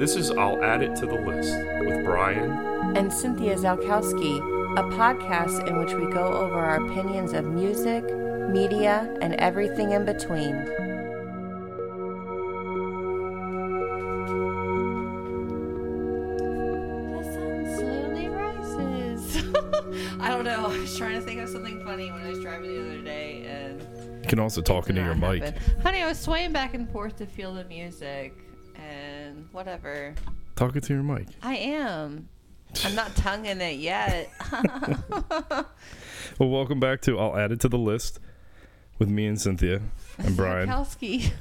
This is I'll Add It to the List with Bryan and Cynthia Zalkowski, a podcast in which we go over our opinions of music, media, and everything in between. The sun slowly rises. I don't know. I was trying to think of something funny when I was driving the other day, and You can also talk into your not mic. Honey, I was swaying back and forth to feel the music, and whatever. Talk it to your mic. I am. I'm not tonguing it yet. Well, welcome back to I'll Add It to the List with me and Cynthia and Bryan. Zalkowski.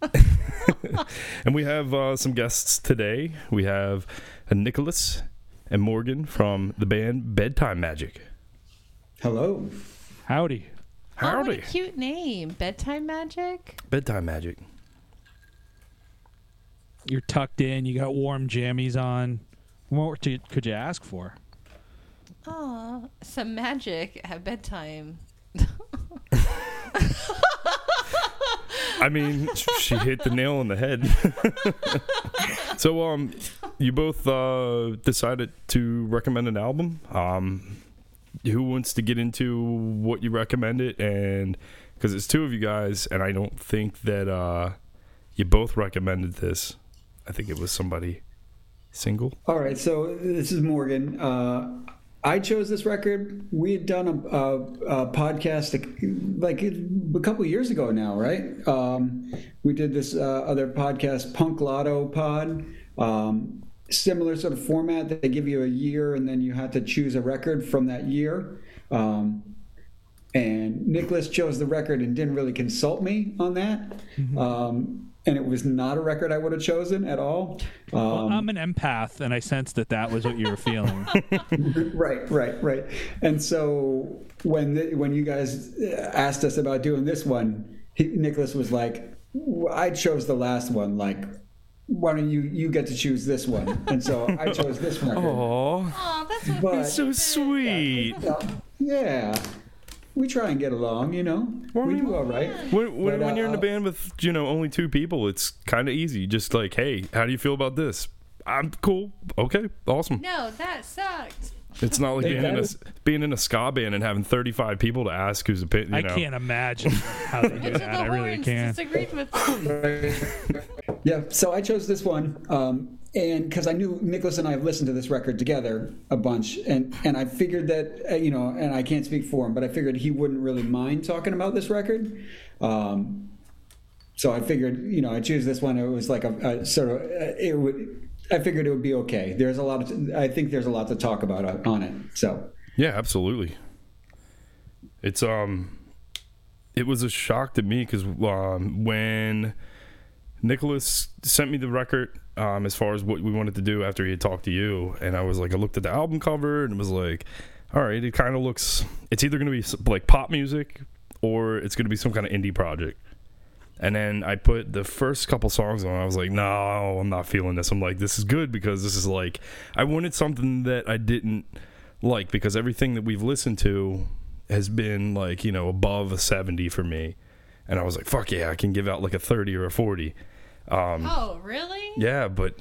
And we have uh, some guests today. We have uh, Nicholas and Morgan from the band Bedtime Magic. Hello. Howdy. Oh, what a Howdy. cute name. Bedtime magic? Bedtime Magic. You're tucked in. You got warm jammies on. What more could you ask for? Oh, some magic at bedtime. I mean, she hit the nail on the head. so, um, you both uh, decided to recommend an album. Um, who wants to get into what you recommended? And because it's two of you guys, and I don't think that uh, you both recommended this. I think it was somebody single. All right. So this is Morgan. Uh, I chose this record. We had done a, a, a podcast like a couple years ago now, right? Um, we did this uh, other podcast, Punk Lotto Pod. Um, similar sort of format. They give you a year, and then you had to choose a record from that year. Um, and Nicholas chose the record and didn't really consult me on that. Um, and it was not a record I would have chosen at all. Well, Um, I'm an empath, and I sensed that that was what you were feeling. right, right, right. And so when the, when you guys asked us about doing this one, he, Nicholas was like, "I chose the last one. Like, why don't you you get to choose this one?" And so I chose this record. Oh, Oh, that's But so sweet. yeah, we try and get along. You know, we do all right. When, when, But, when you're in a uh, band with you know only two people, it's kind of easy. Just like, hey, how do you feel about this? I'm cool. Okay, awesome. No, that sucked. It's not like being in a being in a ska band and having 35 people to ask whose opinion. You I know. can't imagine how they do that. the I really can't. disagreed with Yeah, so I chose this one, um, and because I knew Nicholas and I have listened to this record together a bunch, and and I figured that uh, you know, and I can't speak for him, but I figured he wouldn't really mind talking about this record. Um, so I figured, you know, I choose this one. It was like a, a sort of uh, it would. I figured it would be okay. There's a lot of. I think there's a lot to talk about uh, on it. So Yeah, absolutely. It's um, it was a shock to me because um, when Nicholas sent me the record, um, as far as what we wanted to do after he had talked to you, and I was like, I looked at the album cover and it was like, all right, it kind of looks. It's either going to be like pop music or it's going to be some kind of indie project. And then I put the first couple songs on. I was like, no, I'm not feeling this. I'm like, this is good because this is like, I wanted something that I didn't like because everything that we've listened to has been like, you know, above a 70 for me. And I was like, fuck yeah, I can give out like a 30 or a 40. Um, Oh, really? yeah, but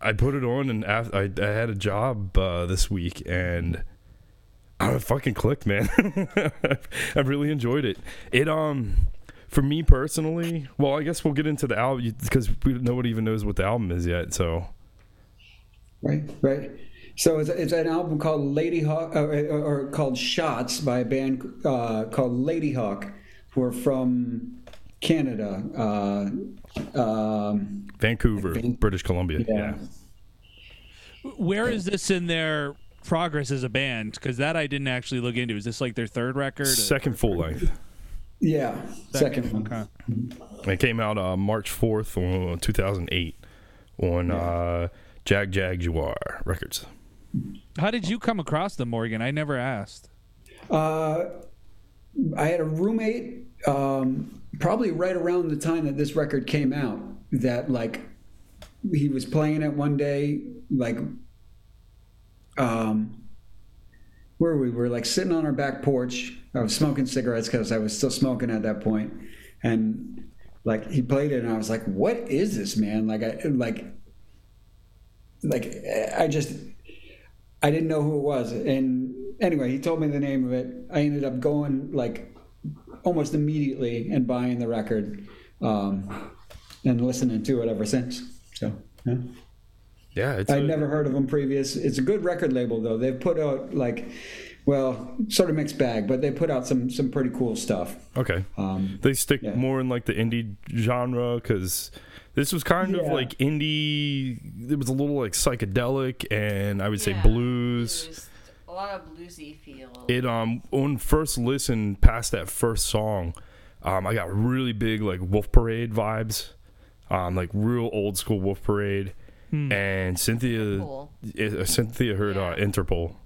I put it on and af- I, I had a job uh, this week and I fucking clicked, man. I really enjoyed it. It um for me personally, well, I guess we'll get into the album because nobody even knows what the album is yet. So Right, right. So it's, it's an album called Ladyhawk, uh, or, or called Shots by a band uh, called Ladyhawk, who are from Canada. Uh, um, Vancouver, British Columbia. yeah. Yeah. Where is this in their progress as a band? Because that I didn't actually look into. Is this like their third record? Second full length. Yeah, second one. Okay. It came out uh, March 4th, uh, 2008 on uh, Jagjaguwar Records. How did you come across them, Morgan? I never asked. Uh, I had a roommate, um, probably right around the time that this record came out, that like he was playing it one day, like um, where we were like sitting on our back porch. I was smoking cigarettes because I was still smoking at that point, and like he played it, and I was like, "What is this, man?" Like I like like I just I didn't know who it was, and anyway, he told me the name of it. I ended up going like almost immediately and buying the record, um, and listening to it ever since. So yeah. Yeah, it's I'd a- never heard of them previous. It's a good record label though. They've put out like, well, sort of mixed bag, but they put out some some pretty cool stuff. okay. Um, They stick Yeah. more in like the indie genre because this was kind of like indie. It was a little like psychedelic and I would say Yeah, blues. blues. A lot of bluesy feel. It um on first listen past that first song, um I got really big like Wolf Parade vibes, um like real old school Wolf Parade, and Cynthia Cool. uh, Cynthia heard uh, Interpol,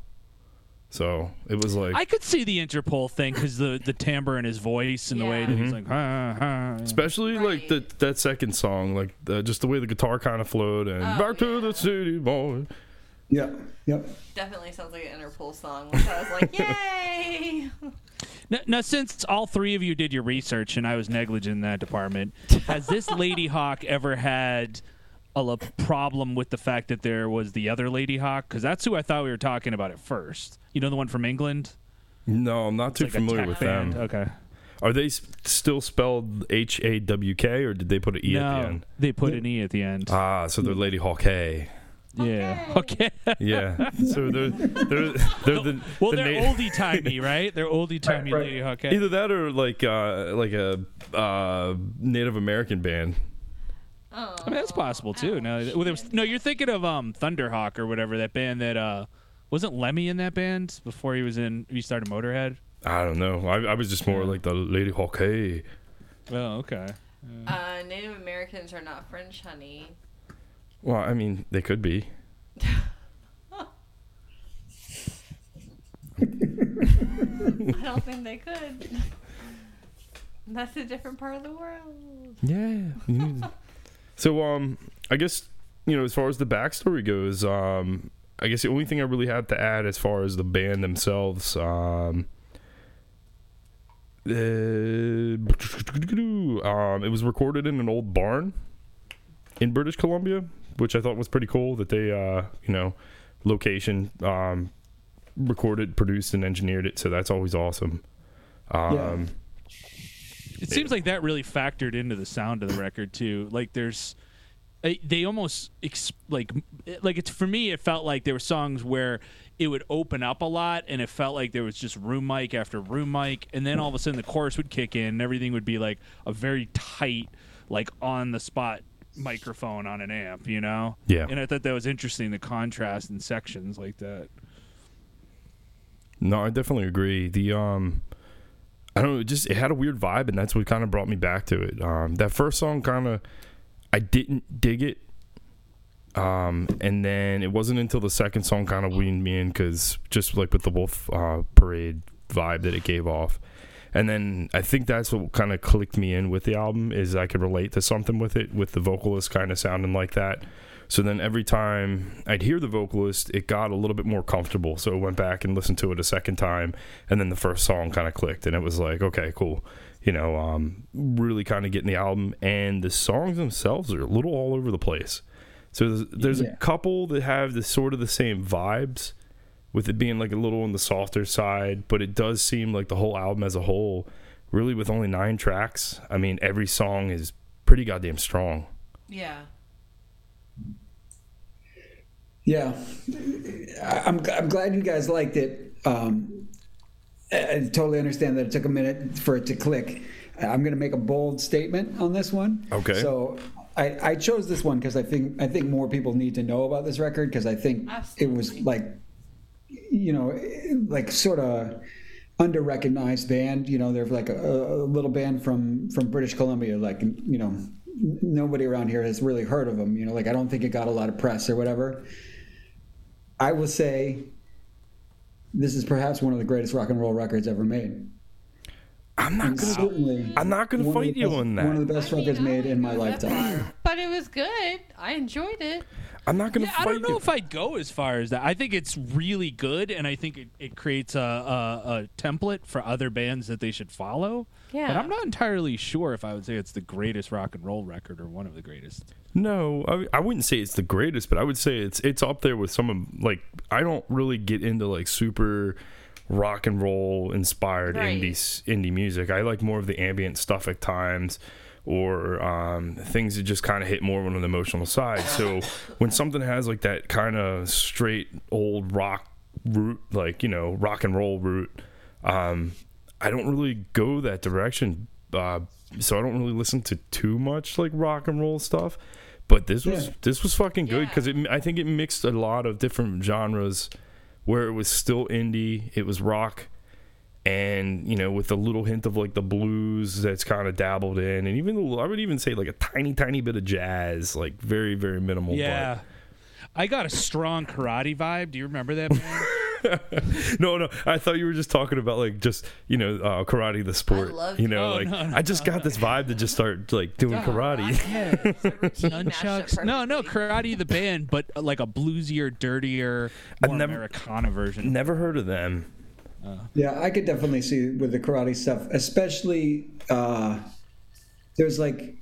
so it was like I could see the Interpol thing because the the timbre in his voice and the way Yeah. that he's like, ha, ha. Especially like the that second song, like the, just the way the guitar kind of flowed and Oh, back to the city boy. Yeah, yep. Definitely sounds like an Interpol song, which I was like, yay! Now, now, since all three of you did your research and I was negligent in that department, has this Ladyhawk ever had a l- problem with the fact that there was the other Lady Hawk? Because that's who I thought we were talking about at first. You know, the one from England? No, I'm not too Like a familiar with band. them. Okay. Are they s- still spelled H A W K or did they put an E no, at the end? they put an E at the end. Ah, so they're Lady Hawk Hay. Yeah. Okay. Yeah. so they're they're they're the well, the they're na- oldie timey, right? They're oldie timey Right, right. Lady Hawk. Either that or like uh like a uh Native American band. Oh, I mean, that's possible too. No, well, there was, no, you're thinking of um Thunderhawk or whatever that band that uh wasn't Lemmy in that band before he was in he started Motorhead. I don't know. I, I was just more like the Lady Hawk Oh, okay. Uh, Native Americans are not French, honey. Well, I mean, they could be. I don't think they could. That's a different part of the world. Yeah. so um I guess you know as far as the backstory goes, um I guess the only thing I really have to add as far as the band themselves, um uh, um, it was recorded in an old barn in British Columbia, which I thought was pretty cool that they, uh, you know, location um, recorded, produced, and engineered it. So that's always awesome. Um, Yeah. It seems like that really factored into the sound of the record too. Like there's they- they almost ex- like like it's for me it felt like there were songs where it would open up a lot and it felt like there was just room mic after room mic and then all of a sudden the chorus would kick in and everything would be like a very tight like on the spot microphone on an amp you know Yeah. and i thought that was interesting the contrast in sections like that No, I definitely agree. The um I don't know, it just it had a weird vibe and that's what kind of brought me back to it. Um that first song kind of I didn't dig it. Um and then it wasn't until the second song kind of weaned me in cuz just like with the Wolf uh Parade vibe that it gave off. And then I think that's what kind of clicked me in with the album is I could relate to something with it with the vocalist kind of sounding like that. So then every time I'd hear the vocalist, it got a little bit more comfortable. So I went back and listened to it a second time, and then the first song kind of clicked, and it was like, okay, cool. You know, um, really kind of getting the album, and the songs themselves are a little all over the place. So there's, there's Yeah. a couple that have the sort of the same vibes, with it being like a little on the softer side, but it does seem like the whole album as a whole, really with only nine tracks. I mean, every song is pretty goddamn strong. Yeah. Yeah, I- I'm I'm glad you guys liked it. Um, I I totally understand that it took a minute for it to click. I'm going to make a bold statement on this one. Okay. So I, I chose this one because I think I think more people need to know about this record because I think it was like, you know, like sort of under recognized band. You know, they're like a, a little band from from British Columbia. Like you know, nobody around here has really heard of them. You know, like I don't think it got a lot of press or whatever. I will say this is perhaps one of the greatest rock and roll records ever made. I'm not And gonna. certainly I'm not gonna one of fight you best- on that. One of the best I mean, records made in my lifetime. far, But it was good. I enjoyed it. I'm not gonna Yeah, fight I don't know you. if I'd go as far as that. I think it's really good, and I think it, it creates a, a, a template for other bands that they should follow. Yeah. But I'm not entirely sure if I would say it's the greatest rock and roll record or one of the greatest. No, I, I wouldn't say it's the greatest, but I would say it's it's up there with some of like I don't really get into like super rock and roll inspired Right. indie indie music. I like more of the ambient stuff at times or um, things that just kind of hit more on an emotional side. So when something has like that kind of straight old rock root, like you know rock and roll root, um, I don't really go that direction. Uh, so I don't really listen to too much like rock and roll stuff. But this was Yeah. this was fucking good because Yeah. I think it mixed a lot of different genres where it was still indie, it was rock, and you know with a little hint of like the blues that's kind of dabbled in, and even I would even say like a tiny tiny bit of jazz, like very very minimal. Yeah. I got a strong karate vibe. Do you remember that band? no, no, I thought you were just talking about like just you know uh, karate the sport. love- you know, Oh, like no, no, I just got this vibe to just start like doing karate. Yeah, nunchucks? No, no, karate the band, but uh, like a bluesier, dirtier, more never- Americana version. Never heard of them. Yeah, I could definitely see with the karate stuff, especially uh, there's like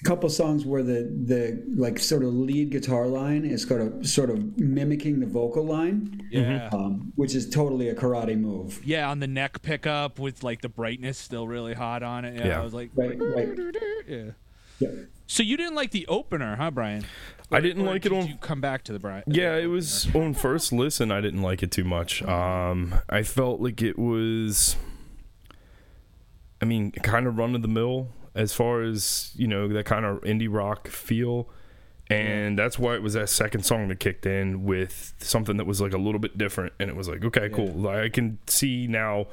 a couple songs where the the like sort of lead guitar line is sort of sort of mimicking the vocal line, Yeah. um, which is totally a karate move. Yeah, on the neck pickup with like the brightness still really hot on it. Yeah, Yeah. I was like, Right, right. yeah. Yeah. So you didn't like the opener, huh, Bryan? I didn't like it did on You come back to the Bryan. Yeah, it was on first listen. I didn't like it too much. Um, I felt like it was, I mean, kind of run of the mill as far as you know that kind of indie rock feel, and that's why it was that second song that kicked in with something that was like a little bit different, and it was like, okay, cool. Like, I can see now.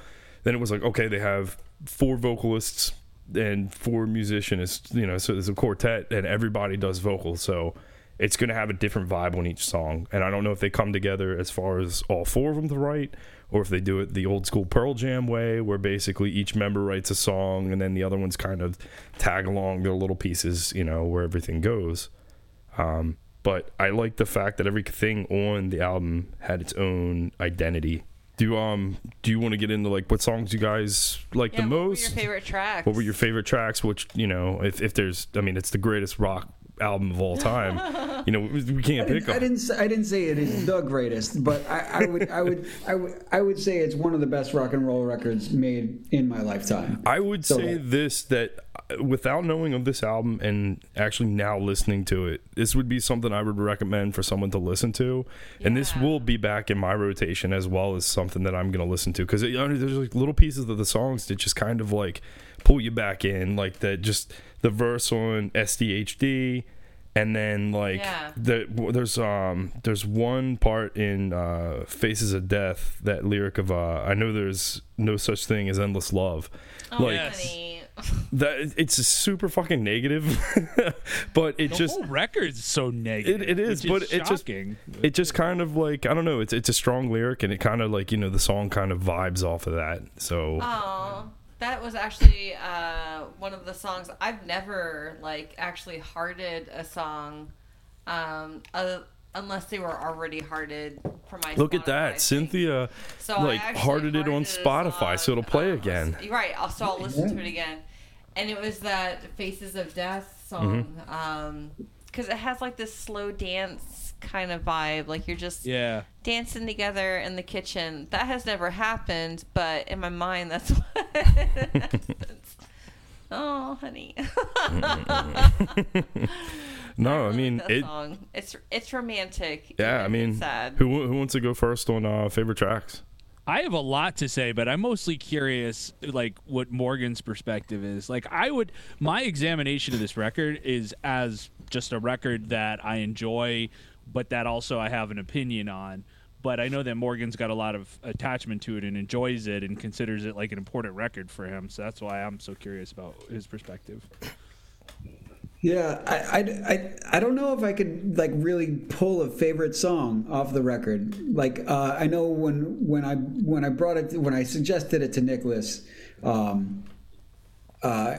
Then it was like, okay, they have four vocalists and four musicians. You know, so there's a quartet, and everybody does vocals. So it's going to have a different vibe on each song. And I don't know if they come together as far as all four of them to write, or if they do it the old school Pearl Jam way, where basically each member writes a song and then the other ones kind of tag along their little pieces, you know, where everything goes. Um, but I like the fact that everything on the album had its own identity. Do you, um do you want to get into like what songs you guys like Yeah, the most? what were your favorite tracks? What were your favorite tracks? Which you know, if if there's, I mean, it's the greatest rock album of all time. you know, we, we can't I pick didn't, I didn't. say- I didn't say it is the greatest, but I, I would. I would. I would. I would say it's one of the best rock and roll records made in my lifetime. I would So- say this that uh, without knowing of this album and actually now listening to it, this would be something I would recommend for someone to listen to. And this will be back in my rotation as well as something that I'm going to listen to because you know, there's like little pieces of the songs that just kind of like pull you back in, like that just the verse on SDHD. And then like Yeah. the there's um there's one part in uh Faces of Death that lyric of uh I know there's no such thing as endless love. Oh, like Yes. that it's super fucking negative but it The just whole record's so negative. It- it is, which but it just- it just kind of like I don't know it's it's a strong lyric and it kind of like you know the song kind of vibes off of that so Oh, that was actually uh, one of the songs I've never like actually hearted a song, um, uh, unless they were already hearted for my. look at that thing. Cynthia So I like actually hearted it on a Spotify so it'll play um, again Right, I'll, so I'll listen to it again, and it was that "Faces of Death" song, Mm-hmm. because it has like this slow dance kind of vibe, like you're just Yeah. dancing together in the kitchen. That has never happened, but in my mind, that's what happens. Oh, honey. no I like mean that it song. It's it's romantic. yeah I mean sad. who who wants to go first on uh favorite tracks I have a lot to say, but I'm mostly curious, like what Morgan's perspective is. Like, I would, my examination of this record is as just a record that I enjoy, but that also I have an opinion on. But I know that Morgan's got a lot of attachment to it and enjoys it and considers it like an important record for him. So that's why I'm so curious about his perspective. Yeah, I, I, I, I don't know if I could like really pull a favorite song off the record. Like uh, I know when when I when I brought it when I suggested it to Nicholas, um, uh,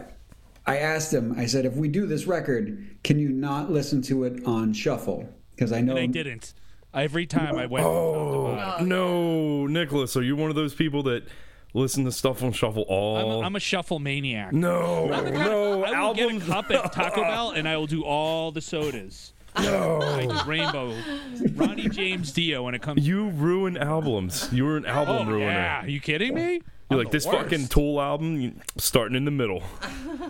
I asked him. I said, if we do this record, can you not listen to it on shuffle? Because I know And I didn't. Every time I went. from top to bottom. Oh no, Nicholas, are you one of those people that listen to stuff on shuffle all. I'm a, I'm a shuffle maniac. no, no I will albums. get a cup at Taco Bell and I will do all the sodas. No, Like Rainbow, Ronnie James Dio when it comes. you ruin albums. You were an album oh ruiner. yeah, are you kidding me? You're I'm like the this fucking. Tool album, starting in the middle.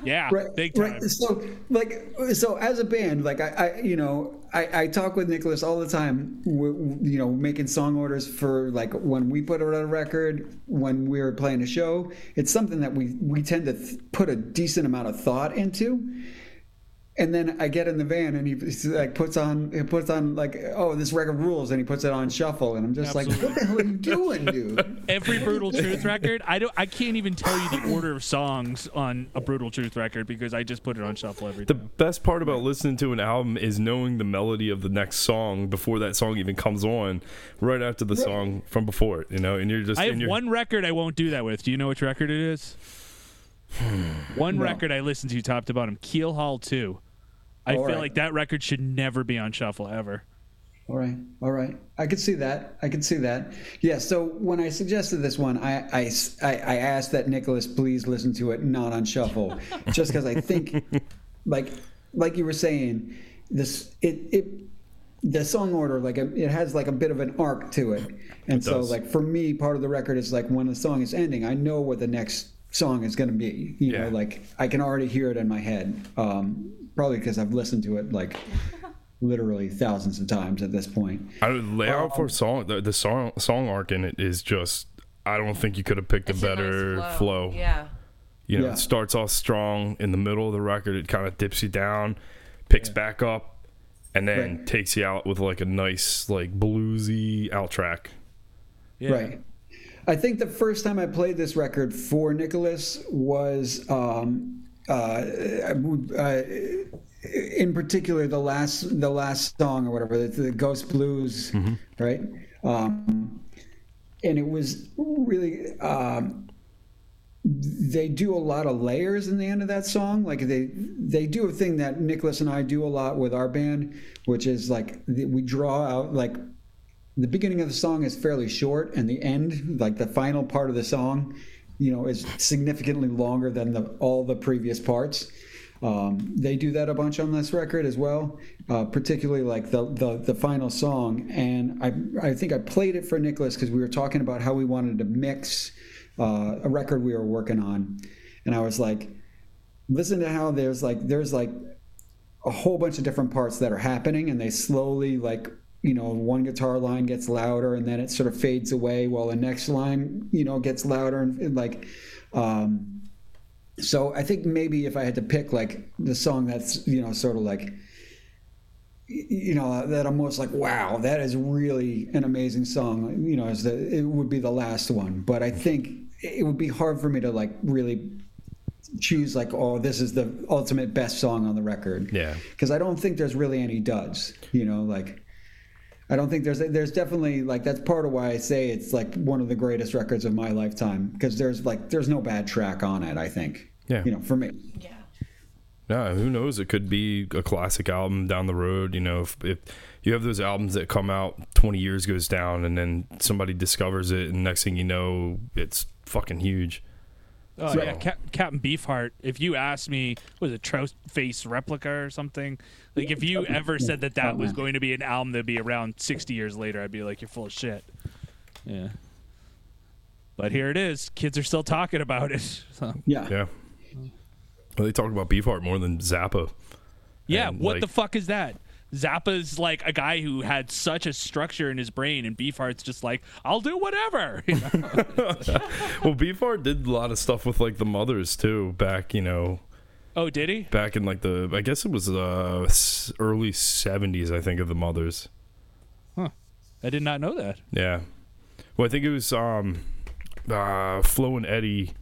Yeah, right, big time. right. So, like, so as a band, like, I, I you know, I, I talk with Nicholas all the time. w w- you know, making song orders for like when we put out a record, when we're playing a show. It's something that we we tend to th- put a decent amount of thought into. And then I get in the van and he like puts on he puts on like oh this record rules and he puts it on shuffle and I'm just like what the hell are you doing dude Every Brutal Truth record, I don't. I can't even tell you the order of songs on a Brutal Truth record because I just put it on shuffle every The time. best part about listening to an album is knowing the melody of the next song before that song even comes on, right after the song from before it. You know, and you're just. I and have you're- one record I won't do that with. Do you know which record it is? Hmm. one record I listen to top to bottom, Keel Hall 2. I All feel right. like that record should never be on shuffle ever. All right, all right. I could see that. I could see that. Yeah. So when I suggested this one, I I, I asked that Nicholas please listen to it not on shuffle, just because I think, like like you were saying, this it it the song order like um, it has like a bit of an arc to it, and so does. like for me, part of the record is like when the song is ending, I know what the next song is going to be. You know, like I can already hear it in my head. Um, probably because I've listened to it like literally thousands of times at this point. I don't- layout for song the, the song song arc in it is just. I don't think you could have picked It's a a nice better flow. Yeah. You know, Yeah. it starts off strong in the middle of the record. It kind of dips you down, picks back up, and then Right. takes you out with like a nice, like bluesy out track. Yeah. Right. I think the first time I played this record for Nicholas was, um, uh, uh, in particular, the last the last song or whatever, the, the Ghost Blues, right? Um, and it was really. Um, they do a lot of layers in the end of that song. Like they they do a thing that Nicholas and I do a lot with our band, which is like the, we draw out like the beginning of the song is fairly short, and the end, like the final part of the song, you know, is significantly longer than the, all the previous parts. Um, they do that a bunch on this record as well, uh, particularly like the, the the final song. And I I think I played it for Nicholas because we were talking about how we wanted to mix uh, a record we were working on, and I was like, listen to how there's like there's like a whole bunch of different parts that are happening and they slowly like you know one guitar line gets louder and then it sort of fades away while the next line you know gets louder and, and, like um so i think maybe if i had to pick like the song that's you know sort of like you know that i'm most like wow that is really an amazing song you know is the it would be the last one but i think it would be hard for me to like really choose like oh this is the ultimate best song on the record Yeah. because i don't think there's really any duds you know like i don't think there's there's definitely like that's part of why i say it's like one of the greatest records of my lifetime because there's like there's no bad track on it i think Yeah. you know for me Yeah. Yeah, who knows? It could be a classic album down the road. You know, if, if you have those albums that come out, 20 years goes down, and then somebody discovers it, and next thing you know, it's fucking huge. Oh So- yeah, Cap- Captain Beefheart. If you asked me, was it Trout Face replica or something? Like if you ever said that that was going to be an album that'd be around sixty years later, I'd be like, you're full of shit. Yeah. But here it is. Kids are still talking about it. So, yeah Yeah. Well, they talk about Beefheart more than Zappa. yeah. And, what like- the fuck is that? Zappa's like a guy who had such a structure in his brain, and Beefheart's just like, I'll do whatever. You know? Well, Beefheart did a lot of stuff with like the Mothers too. Back, you know, oh, did he? back in like the I guess it was uh early 70s. I think of the Mothers. Huh. I did not know that. Yeah. Well, I think it was um, uh, Flo and Eddie,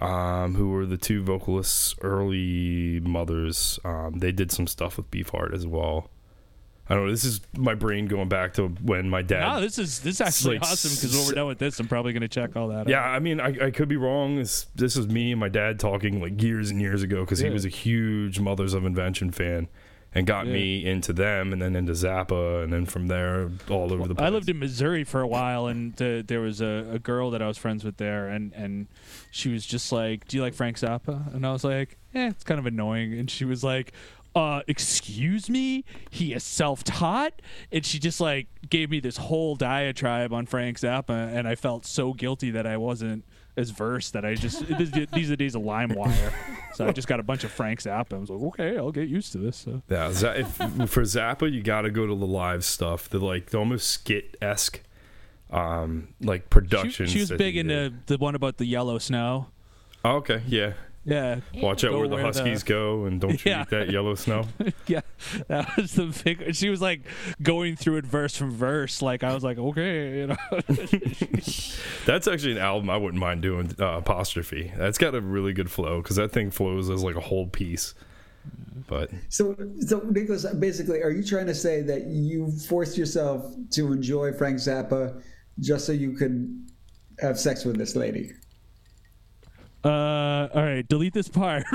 um, who were the two vocalists, early mothers. Um, they did some stuff with Beefheart as well. I don't know. This is my brain going back to when my dad. No, this is this is actually like awesome because when we're done with this, I'm probably gonna check all that. yeah, out. I mean, I, I could be wrong. This this is me and my dad talking like years and years ago because he was a huge Mothers of Invention fan, and got Yeah. me into them, and then into Zappa, and then from there all over the place. I lived in Missouri for a while, and uh, there was a, a girl that I was friends with there, and, and she was just like, "Do you like Frank Zappa?" And I was like, "Eh, it's kind of annoying." And she was like, "Uh, excuse me, he is self-taught," and she just like gave me this whole diatribe on Frank Zappa, and I felt so guilty that I wasn't as versed that I just these these are the days of LimeWire, so I just got a bunch of Frank Zappa. I was like, "Okay, I'll get used to this." So. Yeah, if, for Zappa, you got to go to the live stuff, the like the almost skit esque, um, like She, she was big into the one about the yellow snow. Oh, okay, yeah. Yeah, Watch out Go where the where the- Huskies go, and don't you Yeah. eat that yellow snow. yeah, that was the big. She was like going through it verse from verse. Like I was like, okay, you know. That's actually an album I wouldn't mind doing. Uh, apostrophe. That's got a really good flow because that thing flows as like a whole piece. But So, so Nicholas, basically, are you trying to say that you forced yourself to enjoy Frank Zappa just so you could have sex with this lady? Uh, all right, delete this part.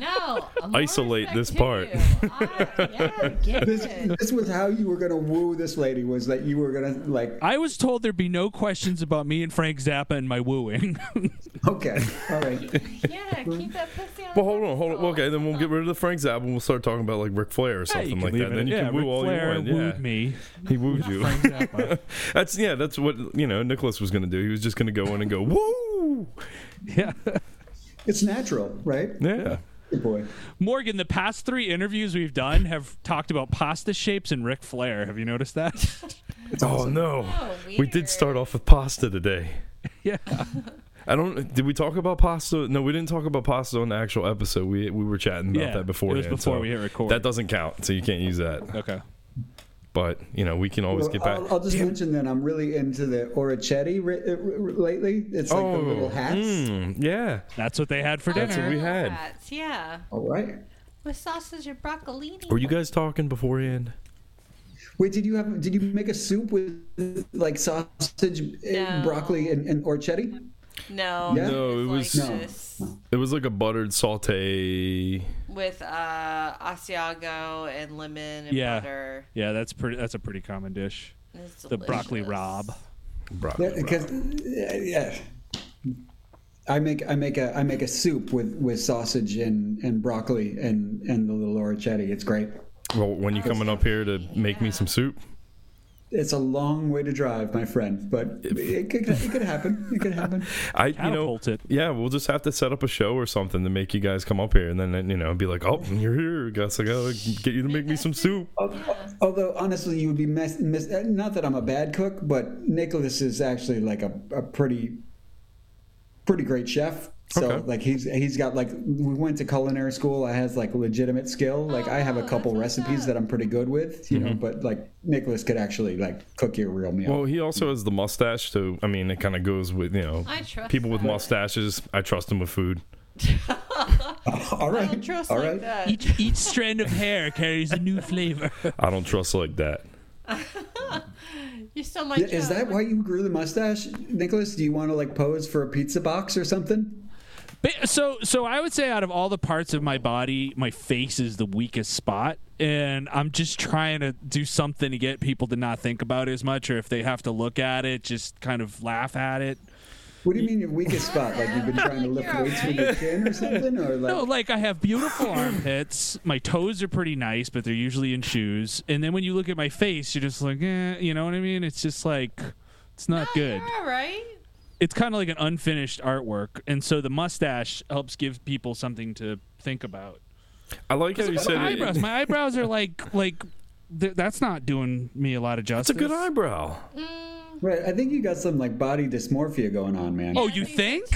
No. more Isolate respect this to part. you. I, yeah, get This, it. this was how you were going to woo this lady. Was that you were going to like? I was told there'd be no questions about me and Frank Zappa and my wooing. Okay, all right. Yeah, keep that pussy on. well, hold on, hold on. Okay, then we'll get rid of the Frank's album. We'll start talking about like Ric Flair or Yeah, something like that. it- Then you yeah, can woo Ric all Flair you want. wooed Yeah, me. he wooed you. Frank Zappa. That's yeah. That's what you know. Nicholas was going to do. He was just going to go in and go woo. yeah. It's natural, right? Yeah. Good boy. Morgan, the past three interviews we've done have talked about pasta shapes and Ric Flair. Have you noticed that? Oh no. Oh, We did start off with pasta today. yeah. I don't. Did we talk about pasta? No, we didn't talk about pasta on the actual episode. We we were chatting about Yeah, that before. it was before we hit record. That doesn't count, so you can't use that. Okay. But you know, we can always Well, get back. I'll, I'll just mention that I'm really into the Orecchiette ri- uh, r- lately. It's like the little hats. mm, yeah. That's what they had for That's dinner. what we had. Hats, Yeah. All right. With sausage and broccolini. Were you guys talking beforehand? Wait, did you have? Did you make a soup with like sausage, No. and broccoli, and, and orchetti? No. Yeah? No, it was- like No. this It was like a buttered saute. with uh, Asiago and lemon and Yeah. butter. Yeah, that's pretty. That's a pretty common dish. It's The broccoli rabe. Broccoli. Because yeah, I make I make a I make a soup with with sausage and and broccoli and and the little orchetti. It's great. Well, when you coming up here to make me some soup? It's a long way to drive, my friend, but it could, it could happen. It could happen. I, you know, it. yeah, we'll just have to set up a show or something to make you guys come up here, and then you know, be like, oh, you're here. Guess I gotta get you to make me some soup. Although honestly, you would be mess, miss, eh, not that I'm a bad cook, but Nicholas is actually like a, a pretty pretty great chef. So Okay. like he's he's got like we went to culinary school. I has like legitimate skill. Like I have a Oh, couple recipes up. that I'm pretty good with, you Mm-hmm. know. But like Nicholas could actually like cook you a real meal. Well, he also has the mustache, so I mean, it kind of goes with you know, I trust people with that. mustaches. I trust them with food. All right. I don't trust all like that. Each each strand of hair carries a new flavor. I don't trust like that. You still my Yeah, Is that why you grew the mustache, Nicholas? Do you want to like pose for a pizza box or something? Ba- So, so I would say out of all the parts of my body, my face is the weakest spot, and I'm just trying to do something to get people to not think about it as much, or if they have to look at it, just kind of laugh at it. What do you mean your weakest spot? Like you've been trying to lift You're weights with your chin or something, or like? No, like I have beautiful armpits. My toes are pretty nice, but they're usually in shoes. And then when you look at my face, you're just like, eh, you know what I mean? It's just like, it's not good. You're all right. It's kind of like an unfinished artwork, and so the mustache helps give people something to think about. I like how you My said it. My eyebrows are like like th- that's not doing me a lot of justice. It's a good eyebrow. Right, I think you got some like body dysmorphia going on, man. Oh, you think?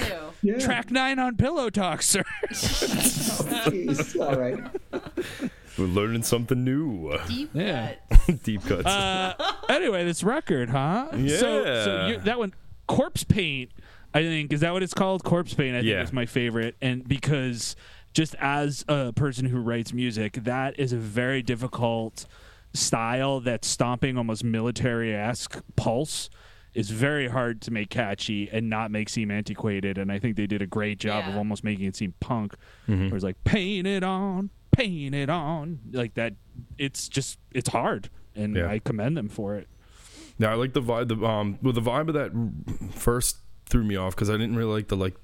yeah. Track nine on Pillow Talk, sir. Jeez. All right. We're learning something new. Deep Yeah. cut. Deep cuts. Uh, anyway, this record, huh? So, so you, that one, Corpse Paint. I think is that what it's called? Corpse Paint. I think Yeah. is my favorite, and because just as a person who writes music, that is a very difficult style, that stomping, almost military esque pulse, is very hard to make catchy and not make seem antiquated. And I think they did a great job of almost making it seem punk. Mm-hmm. Where it's like paint it on, paint it on, like that. It's just it's hard, and Yeah. I commend them for it. Yeah, I like the vibe. The um, well, the vibe of that first threw me off because I didn't really like the like.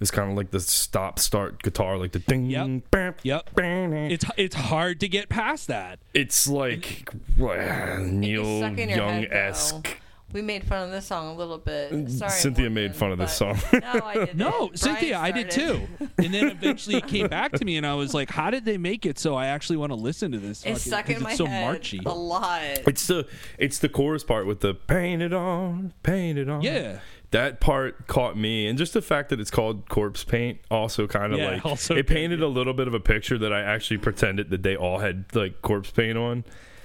It's kind of like the stop start guitar, like the ding. Yep. bam, Yep. bam. It's it's hard to get past that. It's like uh, Neil stuck Young head, esque. Though. We made fun of this song a little bit. Mm, Sorry, Cynthia Morgan, made fun of this song. No, I didn't. No, Bryan Cynthia, I did too. And then eventually it came back to me, and I was like, "How did they make it so I actually want to listen to this?" It's fucking- stuck 'cause in my it's so head marchy. a lot. It's the it's the chorus part with the paint it on, paint it on. Yeah. That part caught me, and just the fact that it's called corpse paint also kind of Yeah, like also it good, painted a little bit of a picture that I actually pretended that they all had like corpse paint on.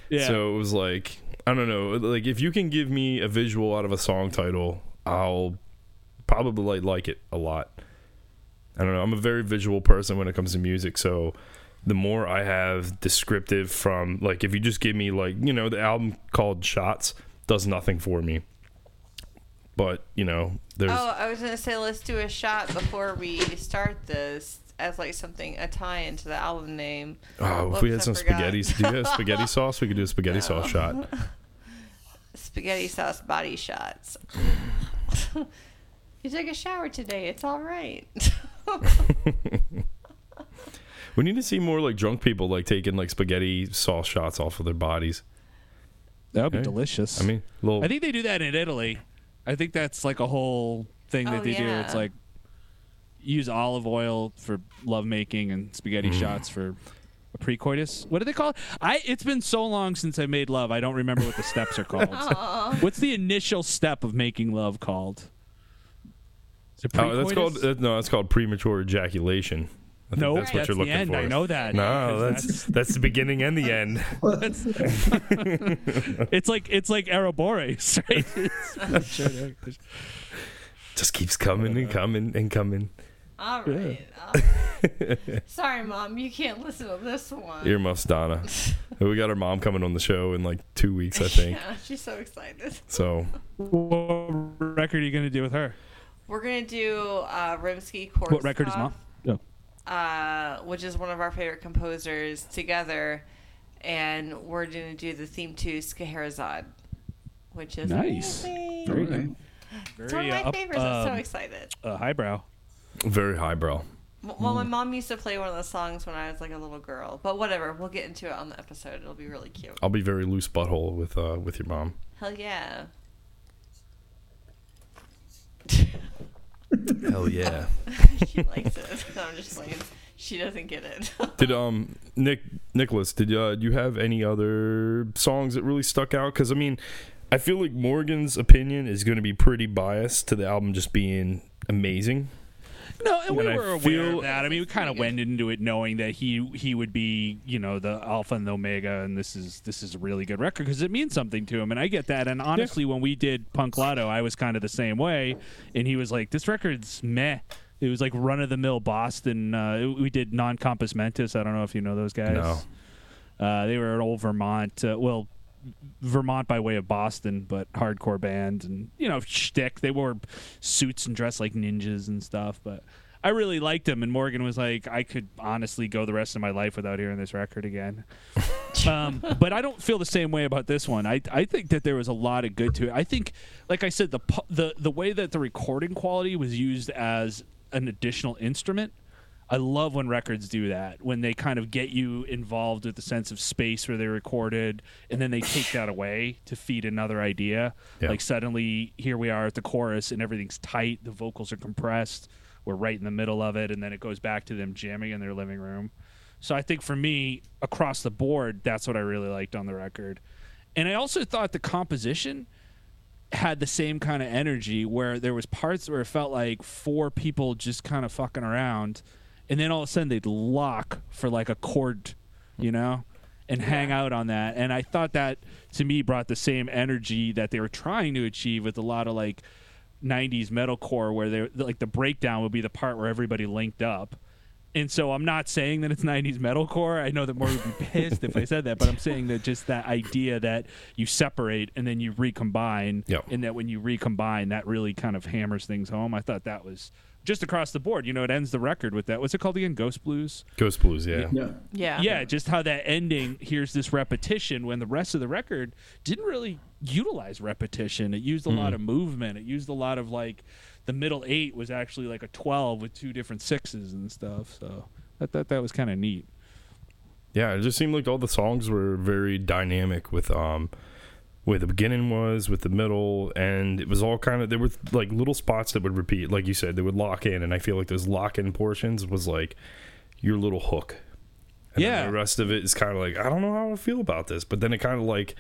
Yeah. So it was like I don't know, like if you can give me a visual out of a song title, I'll probably like, it a lot. I don't know. I'm a very visual person when it comes to music, so the more I have descriptive from like if you just give me like, you know, the album called Shots does nothing for me. But, you know, there's Oh, I was gonna say let's do a shot before we start this as like something a tie into the album name. Oh, if we had I some forgot. spaghetti, do you have spaghetti sauce? We could do a spaghetti sauce shot. Spaghetti sauce body shots. you took a shower today. It's all right. We need to see more like drunk people like taking like spaghetti sauce shots off of their bodies. that would be Okay. delicious. I mean, little I think they do that in Italy. I think that's like a whole thing oh, that Oh, they do. It's like use olive oil for lovemaking and spaghetti Mm. shots for a pre-coitus. What do they call it? I. It's been so long since I made love. I don't remember what the steps are called. What's the initial step of making love called? Is it oh, that's called uh, no, that's called premature ejaculation. I think no, that's what you're the looking end. for. I know that. No, 'Cause that's that's the beginning and the end. it's like it's like Ouroboros, right? Just keeps coming and coming and coming. All right. all right. Sorry, mom. You can't listen to this one. Earmuffs, Donna. we got our mom coming on the show in like two weeks, I think. Yeah, she's so excited. So what record are you gonna do with her? We're gonna do uh, Rimsky Korsakov, What record is mom? Uh, which is one of our favorite composers, together, and we're gonna do the theme to Scheherazade, which is Nice. amazing. Very Okay. good. It's one of my uh, up- favorites. I'm so um, excited. uh, highbrow. Very highbrow. M- Well, my mom used to play one of the songs when I was like a little girl, but whatever. We'll get into it on the episode. It'll be really cute. I'll be very loose butthole with uh with your mom. Hell yeah. Hell yeah. she likes it. No, I'm just playing. She doesn't get it. Did um Nick Nicholas? Did uh, do you have any other songs that really stuck out? Because I mean, I feel like Morgan's opinion is going to be pretty biased to the album just being amazing. No, and we And I were aware of that. I mean, we kind of went into it knowing that he he would be, you know, the alpha and the omega, and this is this is a really good record because it means something to him, and I get that. And honestly, when we did Punk Lotto, I was kind of the same way, and he was like, "This record's meh." It was like run of the mill Boston. Uh, we did Non Compos Mentis. I don't know if you know those guys. No. Uh, they were an old Vermont, uh, well, Vermont by way of Boston, but hardcore band, and you know, shtick. They wore suits and dressed like ninjas and stuff. But I really liked them, and Morgan was like, I could honestly go the rest of my life without hearing this record again. um, but I don't feel the same way about this one. I I think that there was a lot of good to it. I think, like I said, the the the way that the recording quality was used as an additional instrument. I love when records do that when they kind of get you involved with the sense of space where they recorded, and then they take that away to feed another idea. Yeah. Like suddenly, here we are at the chorus, and everything's tight. The vocals are compressed. We're right in the middle of it, and then it goes back to them jamming in their living room. So I think for me, across the board, that's what I really liked on the record. And I also thought the composition had the same kind of energy where there was parts where it felt like four people just kind of fucking around and then all of a sudden they'd lock for like a chord you know and hang out on that and i thought that to me brought the same energy that they were trying to achieve with a lot of like 90s metalcore where they like the breakdown would be the part where everybody linked up and so I'm not saying that it's 90s metalcore. I know that more would be pissed if I said that, but I'm saying that just that idea that you separate and then you recombine, Yep. and that when you recombine, that really kind of hammers things home. I thought that was just across the board. You know, it ends the record with that. What's it called again? Ghost Blues. Ghost Blues, yeah. Yeah. Yeah. Yeah, just how that ending. Here's this repetition when the rest of the record didn't really utilize repetition. It used a lot of movement. It used a lot of like the middle eight was actually like a twelve with two different sixes and stuff. So I thought that was kind of neat. Yeah, it just seemed like all the songs were very dynamic with um where the beginning was, with the middle, and it was all kind of there were like little spots that would repeat, like you said, they would lock in, and I feel like those lock in portions was like your little hook. And Yeah. the rest of it is kind of like I don't know how I feel about this, but then it kind of like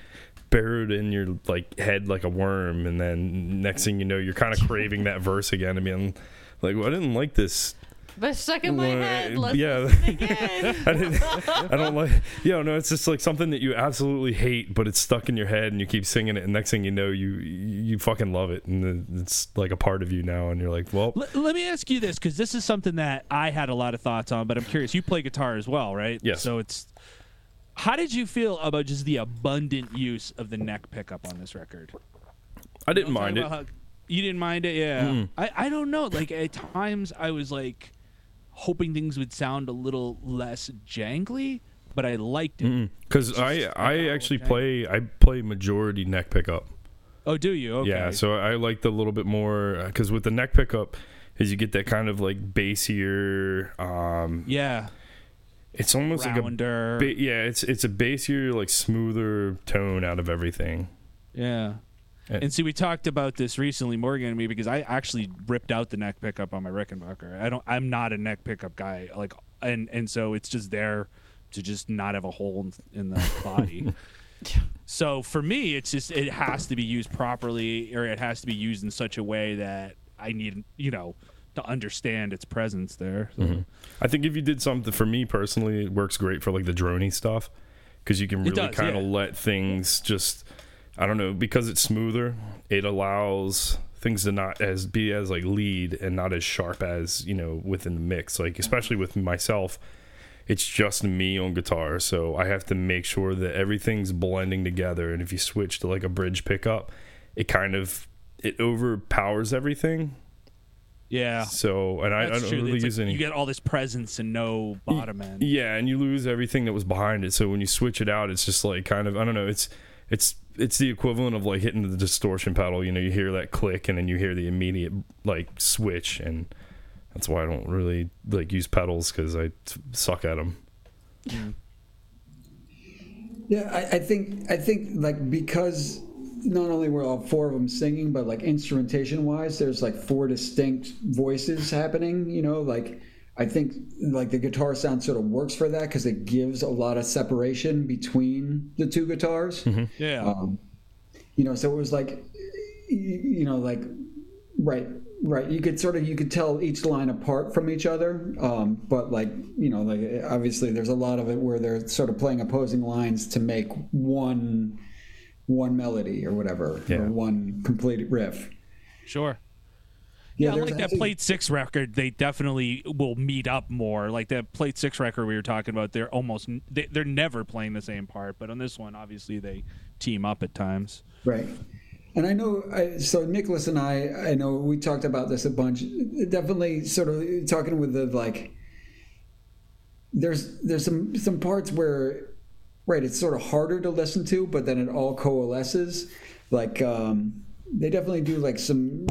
buried in your like head like a worm, and then next thing you know, you're kind of craving that verse again. I mean, like well, I didn't like this But it's stuck in my Well, head. Let's yeah. again. I didn't. I don't like. Yeah, no, it's just like something that you absolutely hate, but it's stuck in your head, and you keep singing it, and next thing you know, you you fucking love it, and it's like a part of you now, and you're like, well, L- let me ask you this because this is something that I had a lot of thoughts on, but I'm curious. You play guitar as well, right? Yes. So it's. How did you feel about just the abundant use of the neck pickup on this record? I didn't You know mind it. How- you didn't mind it, yeah. Mm. I, I don't know. Like at times, I was like hoping things would sound a little less jangly, but I liked it. Because I I oh, actually play I play majority neck pickup. Oh, do you? Okay. Yeah, so I like the little bit more because with the neck pickup, is you get that kind of like bassier. Um, yeah, it's almost rounder. like a ba- yeah, it's it's a bassier like smoother tone out of everything. Yeah. And- see, we talked about this recently, Morgan and me, because I actually ripped out the neck pickup on my Rickenbacker. I don't. I'm not a neck pickup guy. Like, and and so it's just there to just not have a hole in, in the body. so for me, it's just it has to be used properly, or it has to be used in such a way that I need, you know, to understand its presence there. So. Mm-hmm. I think if you did something for me personally, it works great for like the drony stuff because you can really kind of yeah. let things just I don't know because it's smoother. It allows things to not as be as like lead and not as sharp as you know within the mix. Like especially with myself, it's just me on guitar, so I have to make sure that everything's blending together. And if you switch to like a bridge pickup, it kind of it overpowers everything. Yeah. So and I, I don't true. really It's like use any. You get all this presence and no bottom end. Yeah, and you lose everything that was behind it. So when you switch it out, it's just like kind of I don't know. It's it's it's the equivalent of like hitting the distortion pedal. You know, you hear that click, and then you hear the immediate like switch, and that's why I don't really like use pedals because I t- suck at them. Mm. Yeah, I, I think I think like because not only were all four of them singing, but like instrumentation wise, there's like four distinct voices happening. You know, like I think like the guitar sound sort of works for that because it gives a lot of separation between the two guitars. Yeah. Um, you know, so it was like, you know, like, right, right. You could sort of you could tell each line apart from each other, um, but like, you know, like obviously there's a lot of it where they're sort of playing opposing lines to make one one melody or whatever, Yeah. or one complete riff. Sure. Yeah, there's like that plate six record, they definitely will meet up more. Like that plate six record we were talking about, they're almost they, they're never playing the same part, but on this one, obviously they team up at times. Right. And I know, I, so Nicholas and I, I know we talked about this a bunch. Definitely, sort of talking with the like. There's there's some some parts where, right, it's sort of harder to listen to, but then it all coalesces. Like um, they definitely do like some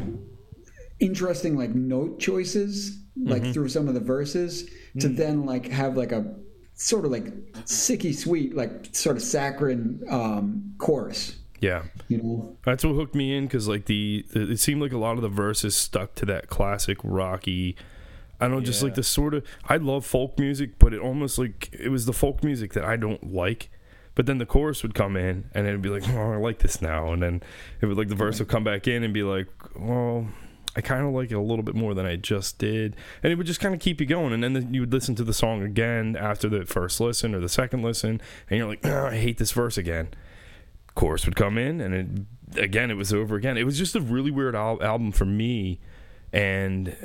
interesting like note choices, like through some of the verses, to then like have like a sort of like sicky sweet, like sort of saccharine um, chorus. Yeah, You know. that's what hooked me in because like the, the it seemed like a lot of the verses stuck to that classic rocky. I don't know, just like the sort of I love folk music, but it almost like it was the folk music that I don't like. But then the chorus would come in, and it'd be like, "Oh, I like this now," and then it would like the verse would come back in and be like, "Well, I kind of like it a little bit more than I just did," and it would just kind of keep you going. And then you would listen to the song again after the first listen or the second listen, and you're like, "Oh, "I hate this verse again." Chorus would come in, and it, again it was over again. It was just a really weird al- album for me, and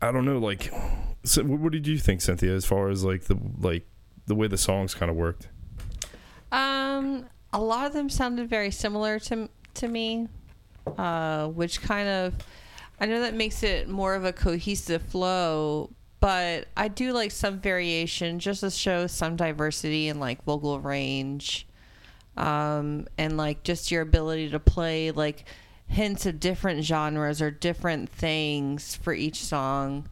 I don't know, like So, what did you think, Cynthia, as far as like the like the way the songs kind of worked? Um, a lot of them sounded very similar to to me, uh, which kind of I know that makes it more of a cohesive flow. But I do like some variation just to show some diversity in like vocal range, um, and like just your ability to play like hints of different genres or different things for each song.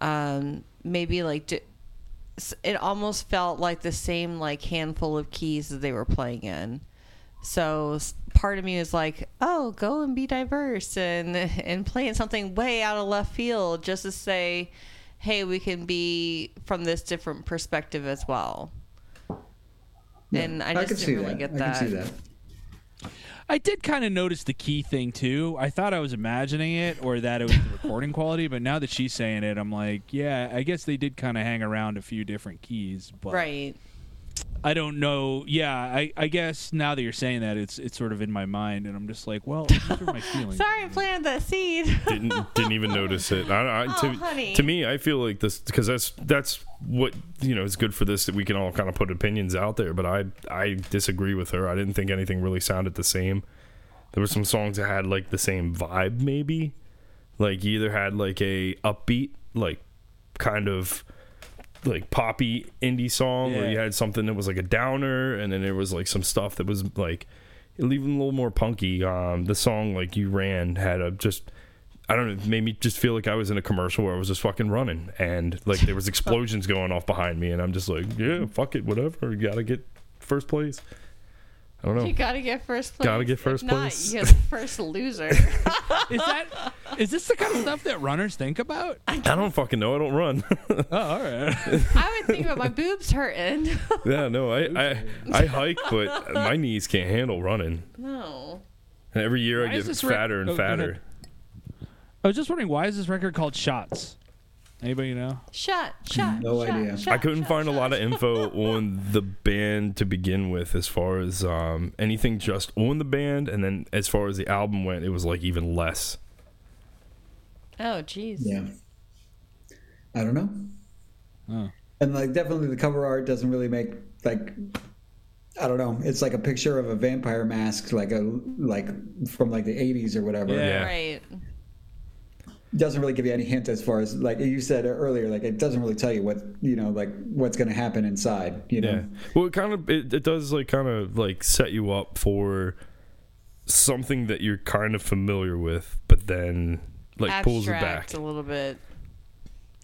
Um, maybe like it almost felt like the same like handful of keys that they were playing in. So part of me was like, "Oh, go and be diverse and and playing something way out of left field just to say, hey, we can be from this different perspective as well." And I just could didn't really that. get I can see that. I did kind of notice the key thing too. I thought I was imagining it or that it was the recording quality, but now that she's saying it, I'm like, yeah, I guess they did kind of hang around a few different keys, but Right. I don't know. Yeah, I, I guess now that you're saying that, it's it's sort of in my mind, and I'm just like, well, these are my feelings. Sorry, I planted that seed. Didn't didn't even notice it. I, I, to, Oh, honey. to me, I feel like this because that's that's what you know is good for this that we can all kind of put opinions out there. But I I disagree with her. I didn't think anything really sounded the same. There were some songs that had like the same vibe, maybe. Like you either had like a upbeat, like kind of like poppy indie song, Yeah. you had something that was like a downer, and then there was like some stuff that was like even a little more punky. Um, the song like you ran had a just I don't know, it made me just feel like I was in a commercial where I was just fucking running, and like there was explosions going off behind me, and I'm just like, yeah, fuck it, whatever, you gotta get first place. I don't know. You gotta get first place. Gotta get If first not, place. You're the first loser. Is that is this the kind of stuff that runners think about? I don't fucking know. I don't run. Oh, all right. I would think about my boobs hurting. yeah, no, I, I I hike, but my knees can't handle running. no. And every year Why I get this re- fatter and oh, fatter. I was just wondering why is this record called Shots? Anybody know? Shut, shut. No shut, idea. shut, I couldn't shut, find a lot of info on the band to begin with, as far as um, anything just on the band, and then as far as the album went, it was like even less. Oh, jeez. Yeah. I don't know. Oh. And like definitely the cover art doesn't really make like I don't know. It's like a picture of a vampire mask like a like from like the 80s or whatever. Yeah. Right. Doesn't really give you any hint as far as like you said earlier like it doesn't really tell you what, you know, like what's going to happen inside, you know. Yeah. Well, it kind of it, it does like kind of like set you up for something that you're kind of familiar with, but then like pulls it back. abstract a little bit.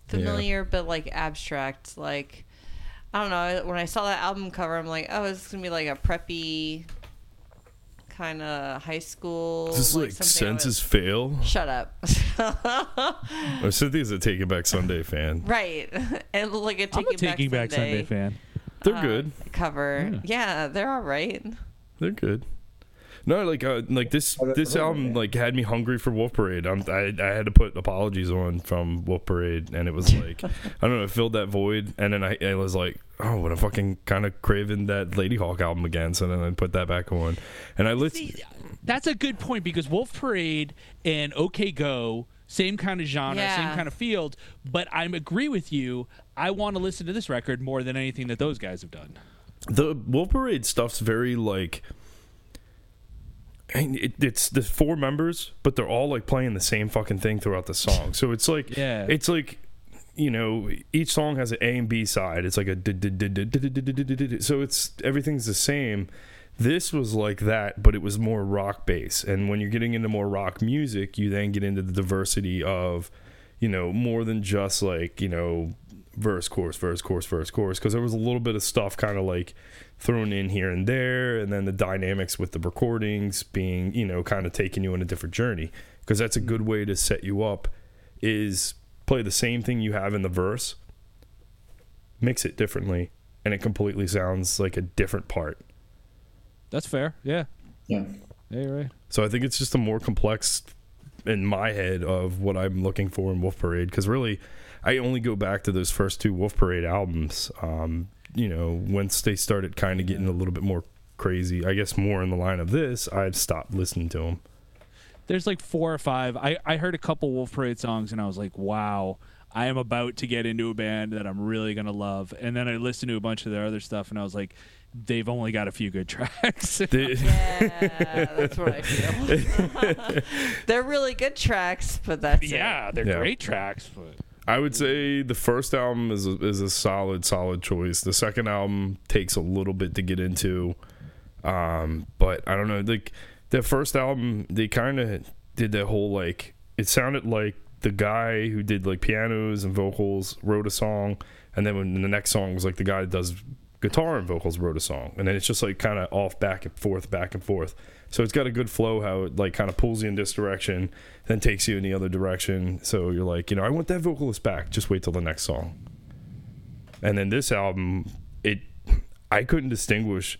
Familiar, but like abstract. Like, I don't know. When I saw that album cover, I'm like, oh, this is going to be like a preppy kind of high school. Is this like something I would- senses fail? Shut up. Or Cynthia's a Take It Back Sunday fan. right. And like a I'm a Taking Back Sunday fan. They're uh, good. cover. Yeah. they're all right. They're good. No, like uh, like this Oh, this album yeah. like had me hungry for Wolf Parade. I'm, I I had to put apologies on from Wolf Parade, and it was like I don't know, it filled that void. And then I, I was like, oh, what I'm fucking kind of craving that Ladyhawk album again. So then I put that back on, and I listened. See, that's a good point because Wolf Parade and OK Go, same kind of genre, Yeah. same kind of field. But I agree with you. I want to listen to this record more than anything that those guys have done. The Wolf Parade stuff's very like it, it's the four members, but they're all like playing the same fucking thing throughout the song. So it's like, yeah, it's like you know, each song has an A and B side. It's like a so it's everything's the same. This was like that, but it was more rock bass. And when you're getting into more rock music, you then get into the diversity of, you know, more than just like you know, verse, chorus, verse, chorus, verse, chorus. Because there was a little bit of stuff kind of like thrown in here and there and then the dynamics with the recordings being you know kind of taking you on a different journey because that's a good way to set you up is play the same thing you have in the verse mix it differently and it completely sounds like a different part That's fair. Yeah. Yeah. Yeah, you're right. so i think it's just a more complex in my head of what i'm looking for in wolf parade because really i only go back to those first two wolf parade albums um, you know once they started kind of getting a little bit more crazy i guess more in the line of this i've stopped listening to them There's like four or five. I, I heard a couple Wolf Parade songs and I was like, wow. I am about to get into a band that I'm really gonna love. And then I listened to a bunch of their other stuff, and I was like, they've only got a few good tracks. They- Yeah, that's what I feel. They're really good tracks, but that's it. yeah, they're Yeah. great tracks, but I would say the first album is a, is a solid, solid choice. The second album takes a little bit to get into, um, but I don't know. Like the first album, they kind of did that whole like. It sounded like the guy who did like pianos and vocals wrote a song, and then when the next song was like the guy that does guitar and vocals wrote a song, and then it's just like kind of off back and forth, back and forth. So it's got a good flow how it like kind of pulls you in this direction, then takes you in the other direction. So you're like, you know, I want that vocalist back. Just wait till the next song. And then this album, it I couldn't distinguish.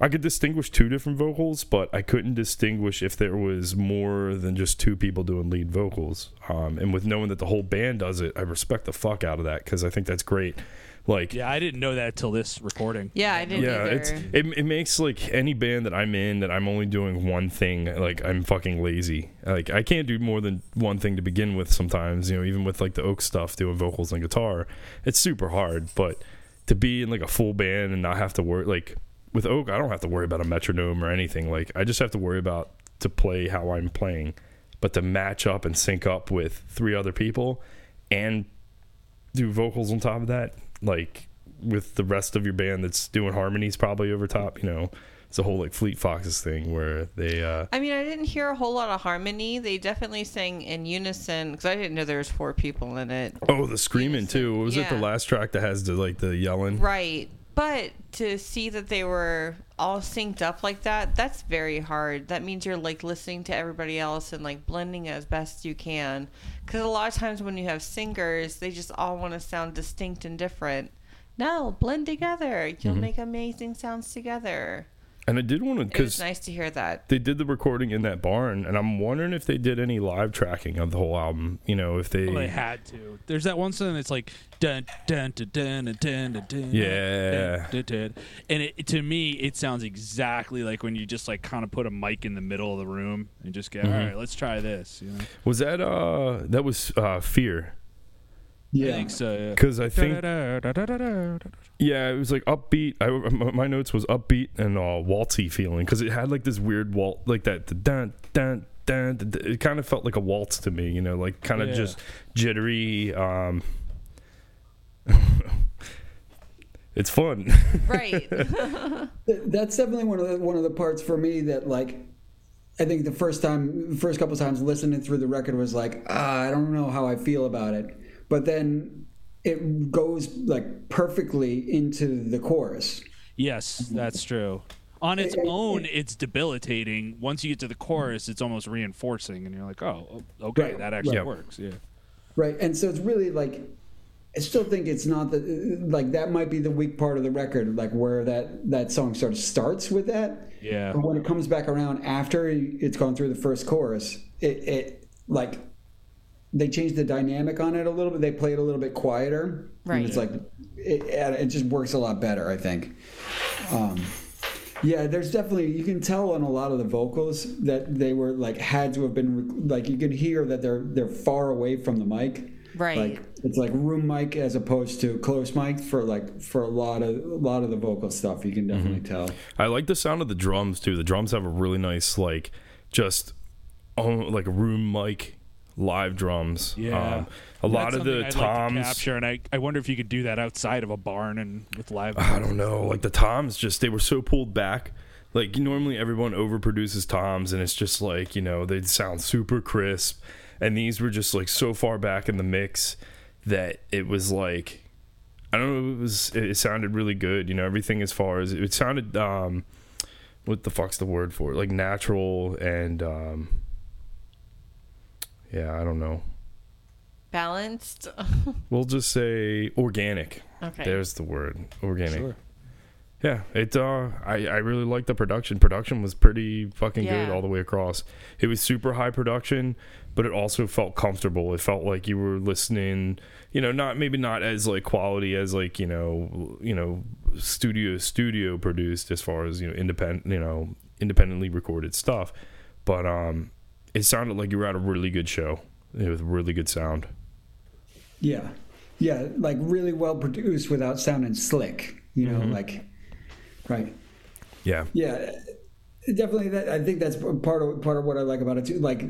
I could distinguish two different vocals, but I couldn't distinguish if there was more than just two people doing lead vocals. Um, and with knowing that the whole band does it, I respect the fuck out of that because I think that's great. Like, yeah, I didn't know that till this recording. Yeah, I didn't yeah, either. it's it, it makes like any band that I'm in that I'm only doing one thing. Like I'm fucking lazy. Like I can't do more than one thing to begin with. Sometimes you know, even with like the Oak stuff, doing vocals and guitar, it's super hard. But to be in like a full band and not have to worry like with Oak, I don't have to worry about a metronome or anything. Like I just have to worry about to play how I'm playing. But to match up and sync up with three other people and do vocals on top of that, like with the rest of your band that's doing harmonies probably over top, you know. It's a whole like Fleet Foxes thing where they uh I mean, I didn't hear a whole lot of harmony. They definitely sang in unison because I didn't know there was four people in it. oh the screaming too. Was it the last track that has the like the yelling? Right. But to see that they were all synced up like that, that's very hard. That means you're like listening to everybody else and like blending as best you can. Because a lot of times when you have singers, they just all want to sound distinct and different. No, blend together. Mm-hmm. You'll make amazing sounds together. And I did want to It was because nice to hear that. they did the recording in that barn, and I'm wondering if they did any live tracking of the whole album. You know, if they, Well, they had to. There's that one song that's like dun dun dun dun dun dun dun, dun Yeah. dun, dun, dun. and it, to me it sounds exactly like when you just like kind of put a mic in the middle of the room and just get all right, let's try this. You know, was that uh that was uh Fear I Yeah. think so. Yeah. because I think Yeah, it was like upbeat. I my my notes was upbeat and uh, waltzy feeling because it had like this weird waltz, like that dun dun dun. dun, dun. It kind of felt like a waltz to me, you know, like kind of Yeah. just jittery. Um, it's fun. Right. That's definitely one of the one of the parts for me that like I think the first time the first couple times listening through the record was like ah, I don't know how I feel about it, but then it goes like perfectly into the chorus. Yes, that's true. On its It- it- own, it's debilitating. Once you get to the chorus, it's almost reinforcing, and you're like, "Oh, okay, Right, that actually right. works." Yeah. Right, and so it's really like I still think it's not the like that might be the weak part of the record, like where that that song sort of starts with that. Yeah. But when it comes back around after it's gone through the first chorus, it, it like they changed the dynamic on it a little bit. They play it a little bit quieter. Right. And it's like it, it just works a lot better, I think. Um, yeah, there's definitely you can tell on a lot of the vocals that they were like had to have been like you can hear that they're they're far away from the mic. Right. Like it's like room mic as opposed to close mic for like for a lot of a lot of the vocal stuff. You can definitely tell. I like the sound of the drums too. The drums have a really nice like just oh, like room mic live drums. Yeah. Um, a lot of the I'd like to toms. capture, and I, I wonder if you could do that outside of a barn and with live. I don't know. Like the toms, just they were so pulled back. Like normally everyone overproduces toms, and it's just like you know they sound super crisp, and these were just like so far back in the mix that it was like I don't know. It was it, it sounded really good. You know everything as far as it sounded. um What the fuck's the word for it? Like natural and um yeah, I don't know. Balanced. We'll just say organic. okay. There's the word organic. Sure. Yeah, it. Uh, I I really liked the production. Production was pretty fucking good all the way across. It was super high production, but it also felt comfortable. It felt like you were listening. You know, not maybe not as like quality as like you know you know studio studio produced as far as you know independent you know independently recorded stuff, but um, it sounded like you were at a really good show with really good sound. Yeah, yeah, like really well produced without sounding slick. You know, mm-hmm. like right. Yeah. Yeah, definitely. That I think that's part of part of what I like about it too. Like,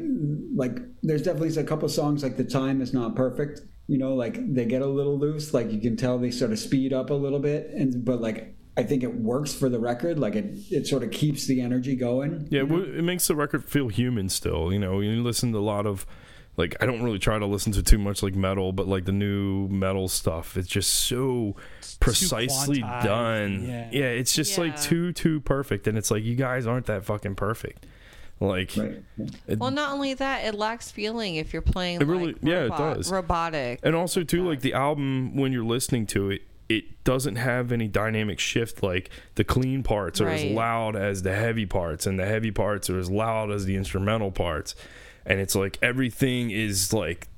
like there's definitely a couple songs like the time is not perfect. You know, like they get a little loose. Like you can tell they sort of speed up a little bit, and but like I think it works for the record. Like it, it sort of keeps the energy going. Yeah, well, it makes the record feel human still. You know, you listen to a lot of like I don't really try to listen to too much like metal, but like the new metal stuff, it's just so precisely done. yeah. Yeah. it's just like too too perfect, and it's like you guys aren't that fucking perfect. Like, Right. it- Well, not only that, it lacks feeling if you're playing. It really- like, yeah, it does. Robotic. and also too like the album when you're listening to it it doesn't have any dynamic shift like the clean parts are as loud as the heavy parts and the heavy parts are as loud as the instrumental parts. And it's like everything is like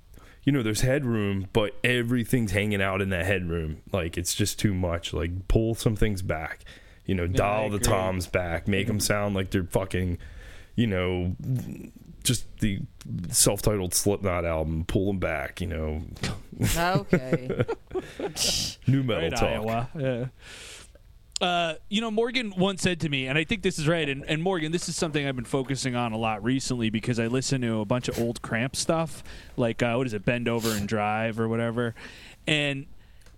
you know there's headroom but everything's hanging out in that headroom. Like it's just too much. Like pull some things back you know dial the toms back make them sound like they're fucking you know just the self-titled slipknot album pull them back you know okay. new metal right, talk Iowa. Yeah. Uh, you know, Morgan once said to me, and I think this is right. And, and Morgan, this is something I've been focusing on a lot recently because I listen to a bunch of old Cramp stuff, like uh, what is it, Bend Over and Drive or whatever. And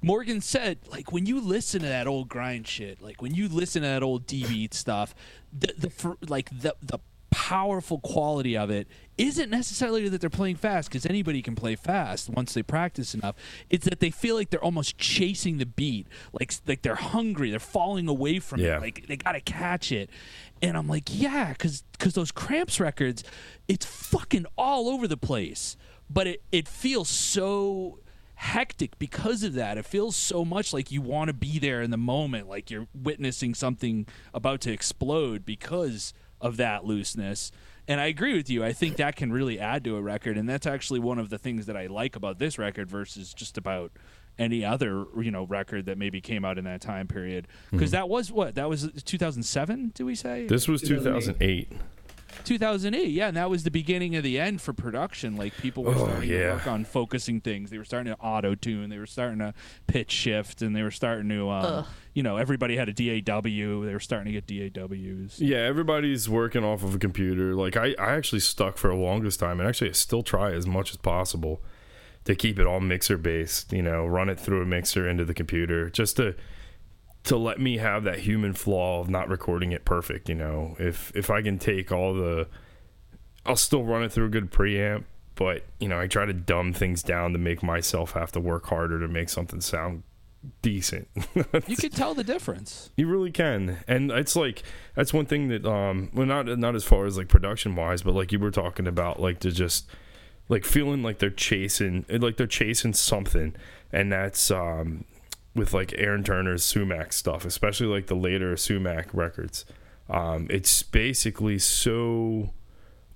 Morgan said, like when you listen to that old grind shit, like when you listen to that old D beat stuff, the the fr- like the the powerful quality of it isn't necessarily that they're playing fast because anybody can play fast once they practice enough. It's that they feel like they're almost chasing the beat, like like they're hungry, they're falling away from Yeah. it, like they gotta catch it. And I'm like, yeah, because because those Cramps records, it's fucking all over the place, but it it feels so hectic because of that. It feels so much like you want to be there in the moment, like you're witnessing something about to explode because of that looseness. And I agree with you. I think that can really add to a record, and that's actually one of the things that I like about this record versus just about any other you know record that maybe came out in that time period. Because mm-hmm. that was what that was 2007. Do we say This was 2008. 2008. 2008 yeah and that was the beginning of the end for production. Like people were Oh, starting to work on focusing things. They were starting to auto tune they were starting to pitch shift and they were starting to um, you know everybody had a daw they were starting to get daws Yeah, everybody's working off of a computer. Like I, I actually stuck for the longest time, and actually I still try as much as possible to keep it all mixer based. You know, run it through a mixer into the computer, just to to let me have that human flaw of not recording it perfect. You know, if if I can take all the, I'll still run it through a good preamp, but you know, I try to dumb things down to make myself have to work harder to make something sound decent. you could tell the difference You really can, and it's like that's one thing that um, well, not not as far as like production wise, but like you were talking about, like to just like feeling like they're chasing, like they're chasing something, and that's um, with like Aaron Turner's Sumac stuff, especially like the later Sumac records. Um, it's basically so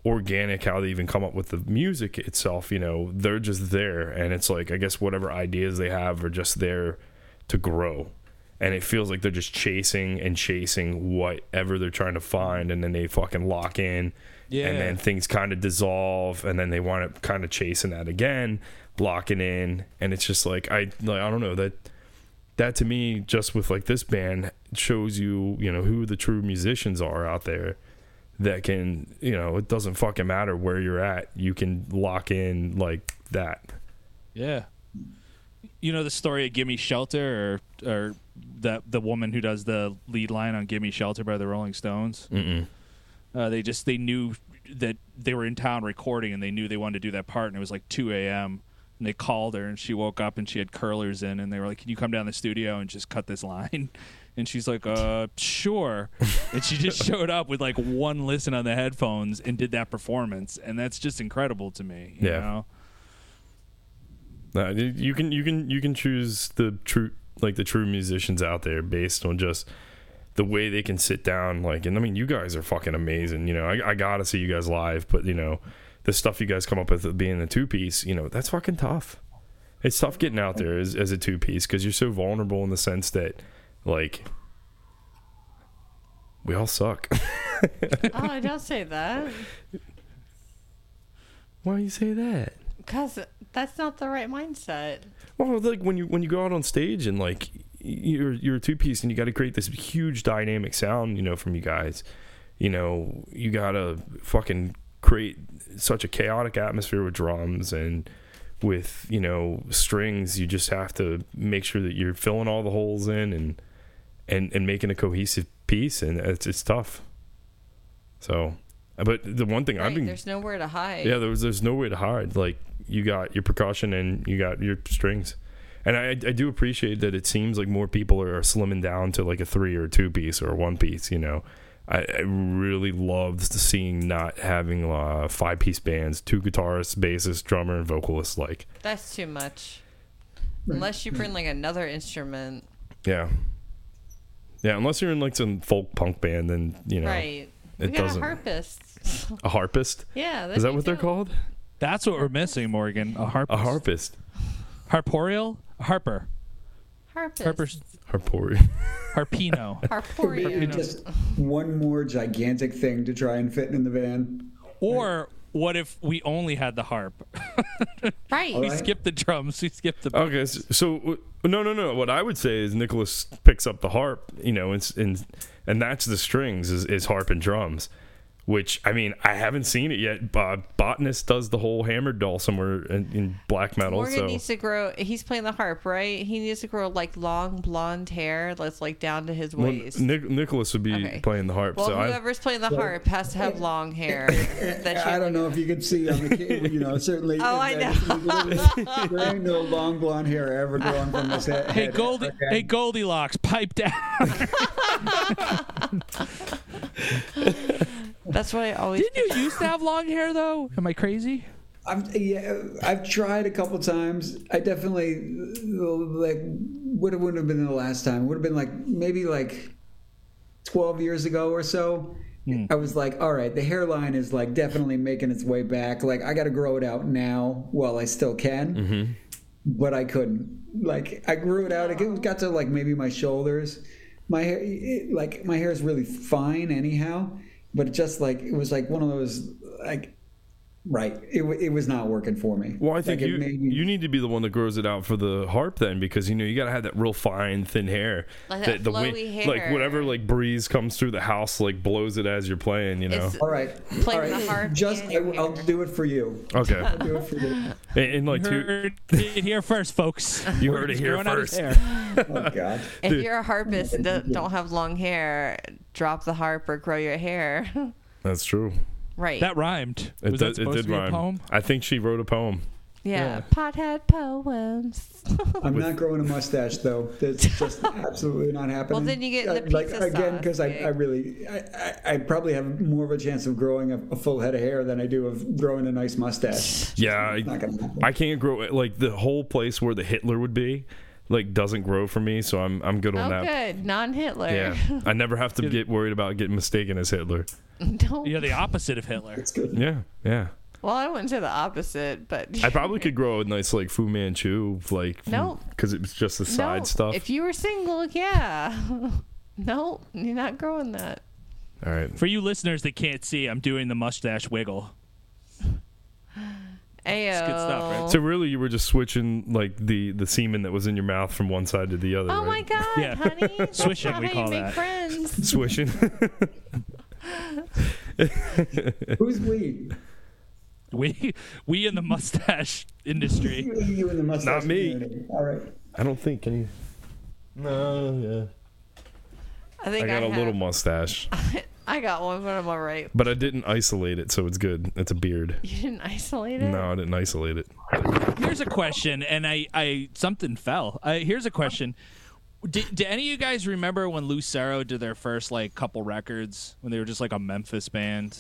organic how they even come up with the music itself. You know, they're just there, and it's like I guess whatever ideas they have are just there to grow and it feels like they're just chasing and chasing whatever they're trying to find and then they fucking lock in Yeah. and then things kind of dissolve and then they want to kind of chasing that again locking in and it's just like i like i don't know that that to me just with like this band shows you you know who the true musicians are out there that can you know it doesn't fucking matter where you're at you can lock in like that yeah you know the story of gimme shelter or or that the woman who does the lead line on gimme shelter by the rolling stones. Uh, they just they knew that they were in town recording, and they knew they wanted to do that part, and it was like 2 a.m. And they called her, and she woke up, and she had curlers in, and they were like, "Can you come down the studio and just cut this line?" And she's like, "Uh, sure." and she just showed up with like one listen on the headphones and did that performance, and that's just incredible to me. You Yeah. know? Uh, you can you can you can choose the true like the true musicians out there based on just the way they can sit down like and I mean you guys are fucking amazing you know I, I gotta see you guys live but you know the stuff you guys come up with being a two piece you know that's fucking tough it's tough getting out there as, as a two piece because you're so vulnerable in the sense that like we all suck oh, I don't say that. why do you say that Because that's not the right mindset. Well, like when you when you go out on stage and like you're you're a two piece and you got to create this huge dynamic sound, you know, from you guys. You know, you gotta fucking create such a chaotic atmosphere with drums and with you know strings. You just have to make sure that you're filling all the holes in and and and making a cohesive piece, and it's it's tough. So, but the one thing I've been there's nowhere to hide. yeah, there was there's no way to hide. Like you got your percussion and you got your strings, and I I do appreciate that it seems like more people are slimming down to like a three or two piece or a one piece. You know, I, I really loved seeing not having uh, five piece bands, two guitarists, bassist, drummer, and vocalist. Like That's too much. Unless you bring like another instrument. yeah, yeah. Unless you're in like some folk punk band, then you know Right. We it got a doesn't- A harpist. a harpist. Yeah. Is that what they're do. called? That's what we're missing, Morgan. A harp. A harpist. Harporial. A harper. Harpist. Harper. Harporian. Harpino. It'd Harporian. just one more gigantic thing to try and fit in the van. or what if we only had the harp? Right. We Right. skipped the drums. We skipped the. Okay, so, so w- no, no, no. What I would say is Nicholas picks up the harp, you know, and and, and that's the strings is, is harp and drums. Which I mean, I haven't seen it yet. Bob Botanist does the whole hammered dulcimer in, in black metal. Morgan so needs to grow. He's playing the harp, right? He needs to grow like long blonde hair that's like down to his Well, waist. Nic- Nicholas would be Okay. playing the harp. well, so I, whoever's playing the harp has to have long hair. That I don't know if you can see on the ca- you know certainly. Oh, I know. there ain't no long blonde hair ever growing from his head. Hey Goldie. Okay. Hey Goldilocks, pipe down. That's what I always. Didn't you used to have long hair though? Am I crazy? I've yeah, I've tried a couple times. I definitely like would have wouldn't have been the last time. Would have been like maybe like twelve years ago or so. Hmm. I was like, all right, the hairline is like definitely making its way back. Like I got to grow it out now while I still can, mm-hmm. but I couldn't. Like I grew it out. It got to like maybe my shoulders. My hair, it, like my hair is really fine anyhow, but just like it was like one of those like Right. It, it was not working for me. well, I think Like, you me- you need to be the one that grows it out for the harp then, because you know you got to have that real fine, thin hair. Like that the flowy hair. like whatever like breeze comes through the house, like blows it as you're playing. You know. It's All right. playing All the harp. Just I, i'll do it for you. Okay. I'll do it for you. and, and like two, Heard it here first, folks. You heard it here growing out his first. hair. Oh God. If you're a harpist and don't- don't have long hair, drop the harp or grow your hair. that's true. Right. That rhymed. It, Was did- that it supposed did to be rhyme. a poem? I think she wrote a poem. yeah. yeah. Pothead poems. I'm not growing a mustache though. That's just absolutely not happening. Well, then you get the Uh, like pizza again sauce because I, gig. I really I, I, I probably have more of a chance of growing a, a full head of hair than I do of growing a nice mustache. Yeah, Not I, gonna happen. I can't grow like the whole place where the Hitler would be, like doesn't grow for me. So I'm I'm good Oh, on that. good. Non Hitler. Yeah, I never have to get worried about getting mistaken as Hitler. don't. You're the opposite of Hitler. It's good. Yeah, yeah. Well, I wouldn't say the opposite, but I probably could grow a nice like Fu Manchu, like Nope. because it was just the side no, stuff. If you were single, yeah. no, you're not growing that. All right, For you listeners that can't see, I'm doing the mustache wiggle. Ayo. good stuff, right? so really you were just switching like the the semen that was in your mouth from one side to the other. Oh my? God, Yeah. honey. That's Swishing, we call that. friends. Swishing. Who's we? We we in the mustache industry. You, you in the mustache Not me. community. All right. I don't think any. No, yeah. I think I got a had- little mustache, I got one, but I'm all right. but I didn't isolate it, so it's good. It's a beard. You didn't isolate it? No, I didn't isolate it. Here's a question, and I, I something fell. Uh, here's a question. Did, do any of you guys remember when Lucero did their first like couple records when they were just like a Memphis band?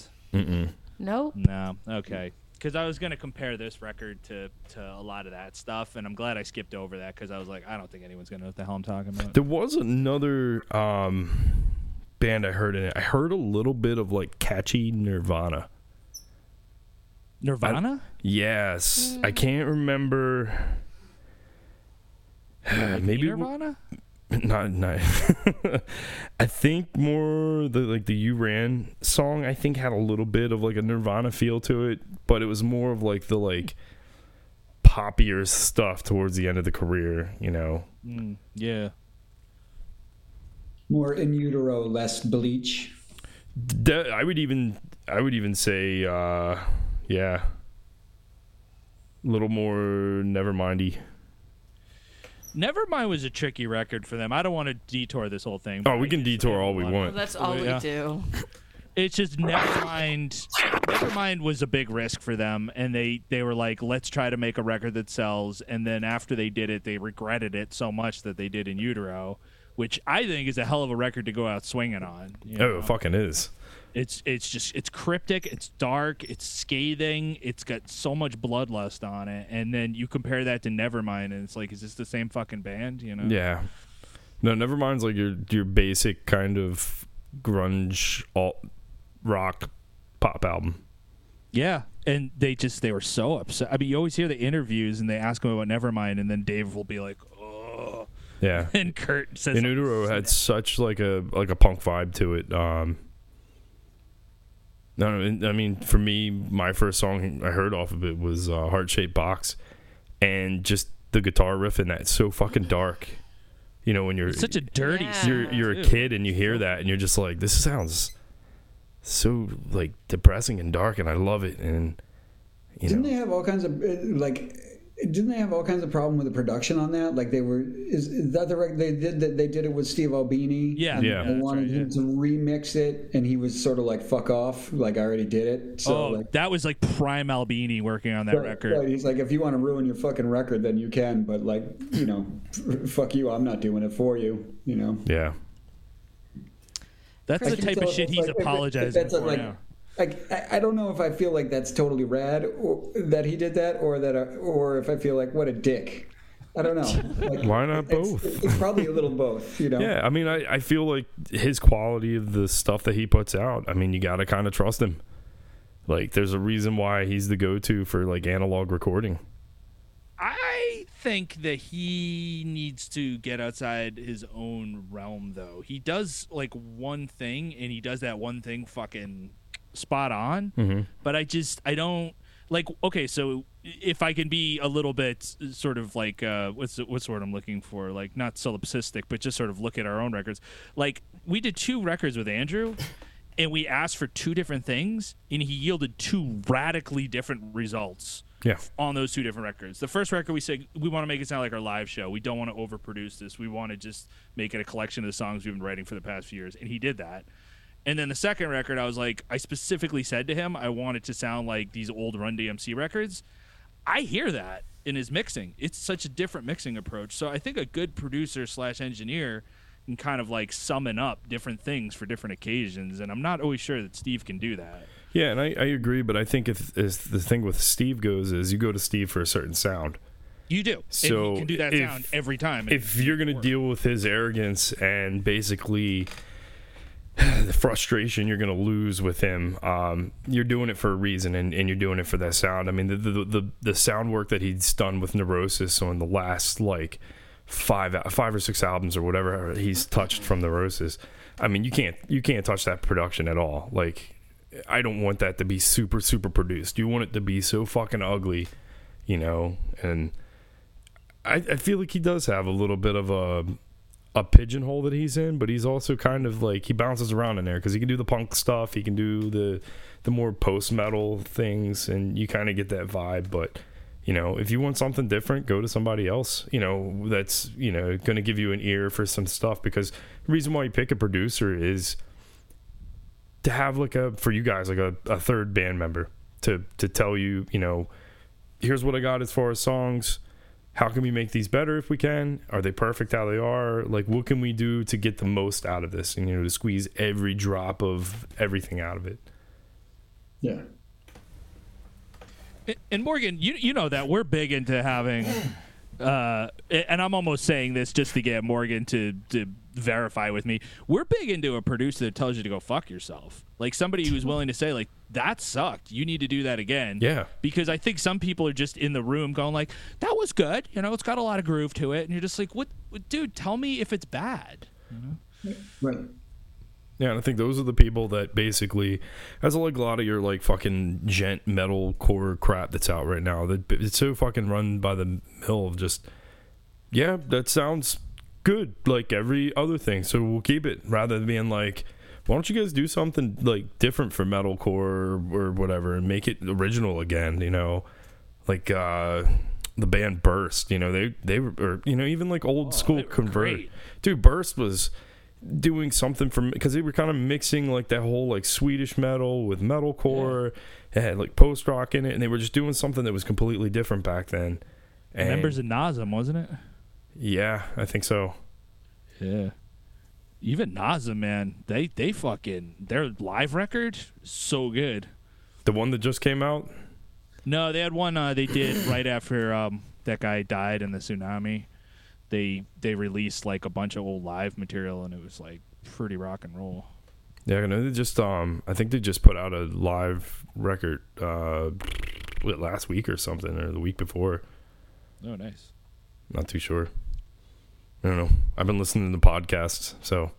Nope. No. Okay. Because I was gonna compare this record to to a lot of that stuff, and I'm glad I skipped over that because I was like, I don't think anyone's gonna know what the hell I'm talking about. There was another um, band I heard in it. I heard a little bit of like catchy Nirvana. Nirvana. Yes, I can't remember. Maybe Nirvana. not not. I think more the like the You Ran song. I think had a little bit of like a Nirvana feel to it, but it was more of like the like poppier stuff towards the end of the career. You know, Mm, yeah. More in utero, less bleach. De- I would even I would even say uh, yeah, a little more Nevermindy. Nevermind was a tricky record for them. I don't want to detour this whole thing. Oh, we I can detour all we Well, want. that's all Yeah. we do. It's just Nevermind. Nevermind was a big risk for them, and they they were like, let's try to make a record that sells. And then after they did it, they regretted it so much that they did in utero, which I think is a hell of a record to go out swinging on. you Oh, know? it fucking is. It's it's just it's cryptic, it's dark, it's scathing, it's got so much bloodlust on it, and then you compare that to Nevermind, and it's like, is this the same fucking band? You know? Yeah. No, Nevermind's like your your basic kind of grunge alt rock pop album. Yeah, and they just they were so upset. I mean, you always hear the interviews, and they ask him about Nevermind, and then Dave will be like, "Oh," Yeah. and Kurt says, In Utero had such like a like a punk vibe to it. Um no, no, I mean, for me, my first song I heard off of it was uh, "Heart Shaped Box," and just the guitar riff in that so fucking dark. You know, when you're It's such a dirty. Yeah. you're you're a kid and you hear that and you're just like, this sounds so like depressing and dark, and I love it. And you Didn't know, they have all kinds of uh, like? Didn't they have all kinds of problem with the production on that? Like they were is, is that the record they did that they did it with Steve Albini? Yeah, and Yeah. They wanted right, him to remix it, and he was sort of like "fuck off," like I already did it. So oh, like, that was like prime Albini working on that right, record. right. He's like, if you want to ruin your fucking record, then you can, but like, you know, fuck you. I'm not doing it for you. You know. yeah, That's the type of shit he's like- if- if apologizing that's a, for like, now. Like I, I don't know if I feel like that's totally rad or, that he did that, or that, uh, or if I feel like what a dick. I don't know. Like, Why not it's- both? It's, probably a little both. You know. yeah. I mean, I I feel like his quality of the stuff that he puts out. I mean, you got to kind of trust him. Like, there's a reason why he's the go-to for like analog recording. I think that he needs to get outside his own realm, though. He does like one thing, and he does that one thing fucking spot on. Mm-hmm. But I just I don't like. Okay, so if I can be a little bit sort of like uh, what's the, what's the word I'm looking for? Like not solipsistic, but just sort of look at our own records. Like we did two records with Andrew. And we asked for two different things, and he yielded two radically different results Yeah. on those two different records. The first record we said we want to make it sound like our live show. We don't want to overproduce this. We want to just make it a collection of the songs we've been writing for the past few years, and he did that. And then the second record, I was like, I specifically said to him, I want it to sound like these old Run DMC records. I hear that in his mixing. It's such a different mixing approach. So I think a good producer slash engineer can kind of like summon up different things for different occasions. And I'm not always sure that Steve can do that. Yeah, and I, I agree, but I think if, if the thing with Steve goes is you go to Steve for a certain sound. You do. So and he can do that if- sound every time. If you're gonna deal with his arrogance and basically the frustration you're gonna lose with him, um, you're doing it for a reason, and, and you're doing it for that sound. I mean, the, the the the sound work that he's done with Neurosis on the last like five five or six albums or whatever he's touched from Neurosis. I mean, you can't you can't touch that production at all. Like, I don't want that to be super super produced. You want it to be so fucking ugly, you know. And I, I feel like he does have a little bit of a a pigeonhole that he's in, but he's also kind of like he bounces around in there because he can do the punk stuff, he can do the the more post metal things, and you kind of get that vibe. But you know, if you want something different, go to somebody else. You know, that's you know going to give you an ear for some stuff because the reason why you pick a producer is to have like a for you guys like a, a third band member to to tell you you know here's what I got as far as songs how can we make these better if we can are they perfect how they are like what can we do to get the most out of this and you know to squeeze every drop of everything out of it Yeah. And Morgan, you you know that we're big into having, uh, and I'm almost saying this just to get Morgan to to verify with me. We're big into a producer that tells you to go fuck yourself, like somebody who's willing to say like that sucked. You need to do that again. Yeah. Because I think some people are just in the room going like that was good. You know, it's got a lot of groove to it, and you're just like, what, what dude? Tell me if it's bad. Right. Yeah, and I think those are the people that basically, as like a lot of your like fucking djent metal core crap that's out right now, that it's so fucking run by the mill of just, yeah, that sounds good like every other thing, so we'll keep it rather than being like, why don't you guys do something like different for metalcore or, or whatever and make it original again? You know, like uh the band Burst. You know, they they were or, you know even like old Oh, school Converge. great. Dude, Burst was doing something from because they were kind of mixing like that whole like Swedish metal with metalcore. It had like post rock in it, and they were just doing something that was completely different back then. And Members of Nazem, wasn't it? yeah, I think so. Yeah. Even Nazem, man, they they fucking their live record so good. The one that just came out. No, they had one uh, they did right after um, that guy died in the tsunami. They they released like a bunch of old live material, and it was like pretty rock and roll. Yeah, I know they just um I think they just put out a live record uh last week or something or the week before. Oh, nice. Not too sure. I don't know. I've been listening to the podcasts, so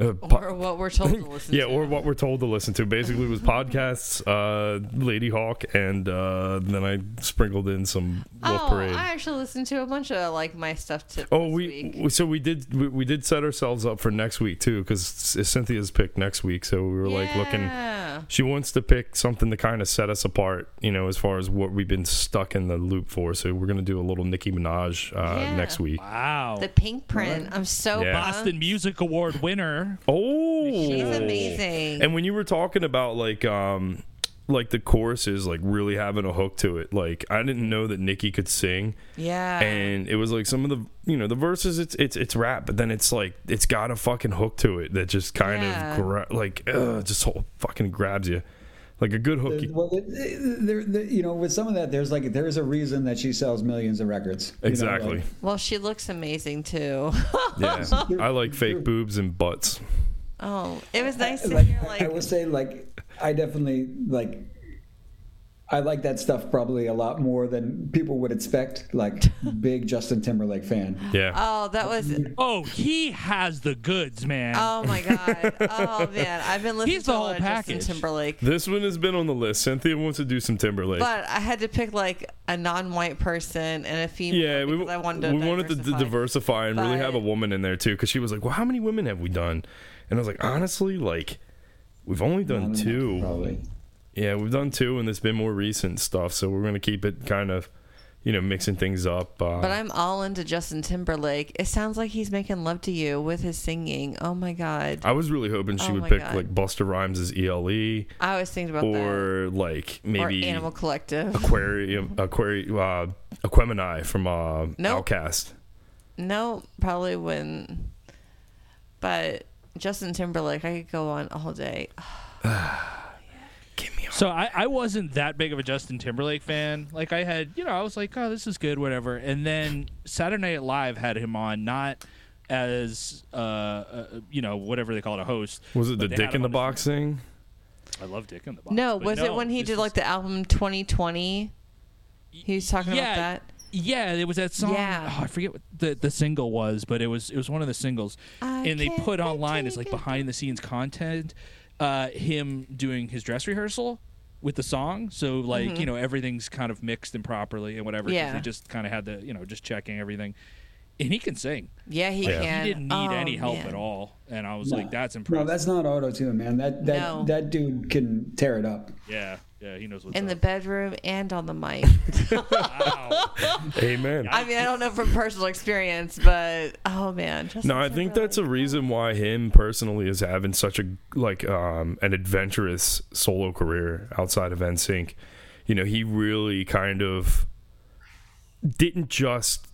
uh, po- Or what we're told to listen yeah, to. or what we're told to listen to. Basically, it was podcasts, uh, Ladyhawk, and uh, then I sprinkled in some Wolf Oh, Parade. I actually listened to a bunch of like my stuff too. Oh, this we, week. so we did we, we did set ourselves up for next week too because Cynthia's picked next week, so we were like looking. Yeah. She wants to pick something to kind of set us apart, you know, as far as what we've been stuck in the loop for. So we're gonna do a little Nicki Minaj uh, Yeah. next week. Wow. The Pinkprint. I'm so Yeah. Boston Music Award winner. Oh, She's amazing. And when you were talking about like um like the choruses like really having a hook to it, like I didn't know that Nicki could sing. yeah. and it was like some of the you know the verses it's it's it's rap but then it's like it's got a fucking hook to it that just kind Yeah. of gra- like ugh, just whole fucking grabs you like a good hook Well, it- it- there, there, you know, with some of that, there's like there's a reason that she sells millions of records. you know, exactly like- well, she looks amazing too. yeah i like fake boobs and butts oh, it was nice to like, hear. I- Like, I will say, like, I definitely like. I like that stuff probably a lot more than people would expect. Like, big Justin Timberlake fan. yeah oh, that was. Oh, he has the goods, man. Oh my god. Oh man, I've been listening He's to the whole lot of Justin. Timberlake. this one has been on the list cynthia wants to do some timberlake But I had to pick like a non-white person and a female. yeah, we, I wanted to we wanted to d- diversify. diversify and really have a woman in there too because she was like well how many women have we done and i was like honestly like we've only done two Probably. Yeah, we've done two, and it's been more recent stuff. So we're gonna keep it kind of, you know, mixing things up. Uh, But I'm all into Justin Timberlake. It sounds like he's making love to you with his singing. Oh my god. I was really hoping she Oh would my pick God. like Busta Rhymes as ELE, I was thinking about that. or like maybe or Animal Collective. Aquarium, Aquarium, uh, Aquemini from uh, Nope. OutKast. No, probably wouldn't. But Justin Timberlake, I could go on all day. Give me So I, I wasn't that big of a Justin Timberlake fan. Like I had, you know, I was like, oh, this is good, whatever. And then Saturday Night Live had him on, not as uh, uh you know whatever they call it, a host. Was it the but they had Dick in the on Box thing? I love Dick in the Box. No, but was it when he did like the album 2020? He was talking yeah, about that. Yeah, it was that song. Yeah. Oh, I forget what the, the single was, but it was it was one of the singles, I and they put online as like behind the scenes content, uh, him doing his dress rehearsal with the song. So like you know everything's kind of mixed and properly and whatever. Mm-hmm. Yeah. they just kind of had the you know just checking everything, and he can sing. Yeah, he Yeah. can. He didn't need Oh, any help man. at all, and I was No. like, that's impressive." No, that's not auto tune, man. That that No. that dude can tear it up. yeah, yeah, he knows what's In the bedroom and on the mic. wow. Amen. I mean, I don't know from personal experience, but oh man. Justin No, I think Timberlake. that's a reason why him personally is having such a like um an adventurous solo career outside of NSYNC. You know, he really kind of didn't just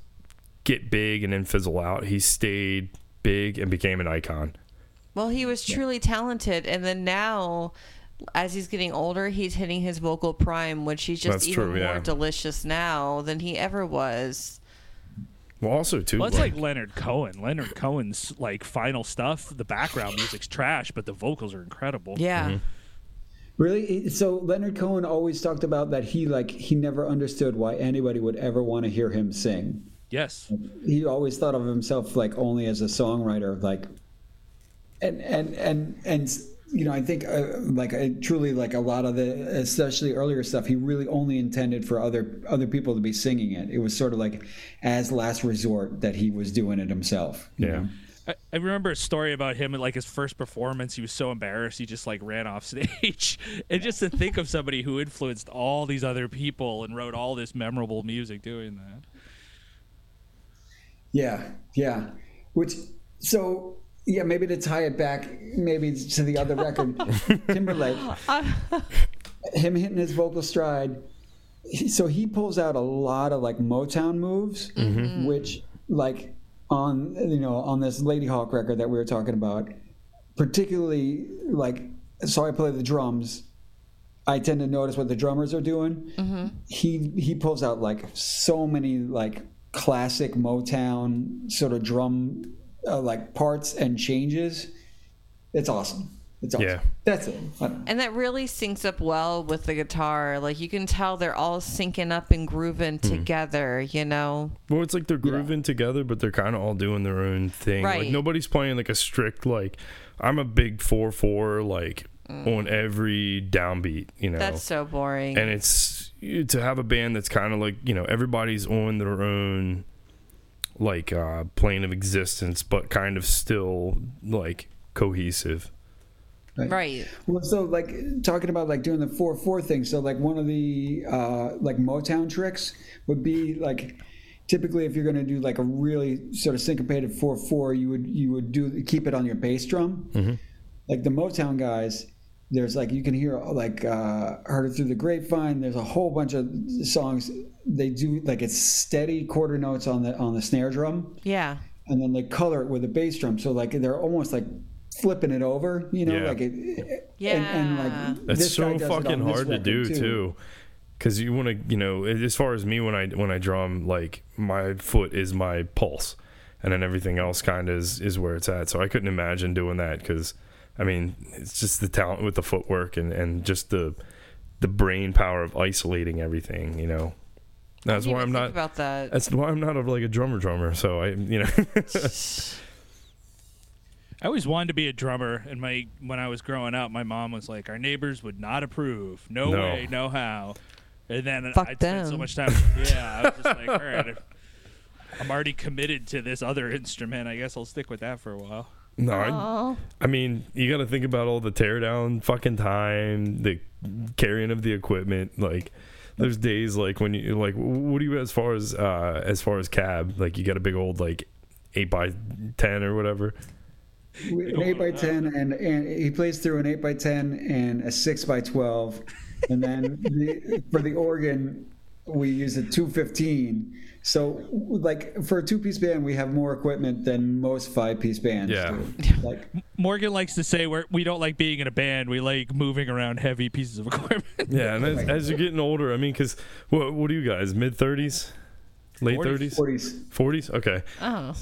get big and then fizzle out. He stayed big and became an icon. Well, he was truly talented, and then now, as he's getting older, he's hitting his vocal prime, which he's just That's even true, yeah. more delicious now than he ever was. Well, also too. Well, it's like- like Leonard Cohen. Leonard Cohen's like final stuff. The background music's trash, but the vocals are incredible. Yeah. Mm-hmm. Really? So Leonard Cohen always talked about that he like he never understood why anybody would ever want to hear him sing. Yes. He always thought of himself like only as a songwriter. Like and and and and you know, I think uh, like uh, truly like a lot of the especially earlier stuff, he really only intended for other other people to be singing it. It was sort of like as last resort that he was doing it himself. Yeah. know? I, I remember a story about him at like his first performance. He was so embarrassed he just like ran off stage. and just to think of somebody who influenced all these other people and wrote all this memorable music doing that. Yeah, yeah. Which so yeah, maybe to tie it back, maybe to the other record, Timberlake, him hitting his vocal stride. So he pulls out a lot of like Motown moves, mm-hmm. which like on you know on this Ladyhawk record that we were talking about, particularly like so I play the drums. I tend to notice what the drummers are doing. Mm-hmm. He he pulls out like so many like classic Motown sort of drum uh, like parts and changes. It's awesome. It's awesome. Yeah. That's it. I don't know. And that really syncs up well with the guitar. Like you can tell they're all syncing up and grooving Hmm. together, you know? Well, it's like they're grooving together, but they're kind of all doing their own thing. Like Right. nobody's playing like a strict like. I'm a big four four like on every downbeat. You know, Mm. That's so boring. and it's to have a band that's kind of like you know everybody's on their own like uh plane of existence, but kind of still like cohesive. right. Well, so like talking about like doing the four four thing. So like one of the uh, like Motown tricks would be like typically if you're going to do like a really sort of syncopated four four, you would you would do keep it on your bass drum. Like the Motown guys, there's like you can hear like uh, heard it through the grapevine. There's a whole bunch of songs they do like it's steady quarter notes on the on the snare drum Yeah. and then they color it with a bass drum. So like they're almost like flipping it over, you know, Yeah. like it. Yeah. And, and like That's this guy so fucking hard to record, do too. Cause you want to, you know, as far as me when I when I drum, like my foot is my pulse, and then everything else kind of is is where it's at. So I couldn't imagine doing that because, I mean, it's just the talent with the footwork and and just the the brain power of isolating everything. You know, that's Didn't why I'm not. about that. That's why I'm not a, like a drummer drummer. So I, you know, I always wanted to be a drummer, and my when I was growing up, my mom was like, "Our neighbors would not approve. No, No. way, no how." And then Fuck I spent so much time. Yeah, I was just like, "All right, I'm already committed to this other instrument. I guess I'll stick with that for a while." No, I. I mean, you got to think about all the teardown fucking time, the carrying of the equipment. Like, there's days like when you like, what do you as far as uh as far as cab? Like, you got a big old like eight by ten or whatever. An eight by ten, and and he plays through an eight by ten and a six by twelve, and then the, for the organ we use a two fifteen. So like for a two piece band, we have more equipment than most five piece bands. Yeah. do. Like Morgan likes to say we're, we don't like being in a band. We like moving around heavy pieces of equipment. Yeah, and as, as you're getting older, I mean, because what what are you guys? Mid thirties, late 40s. thirties, forties. forties? Okay, Oh.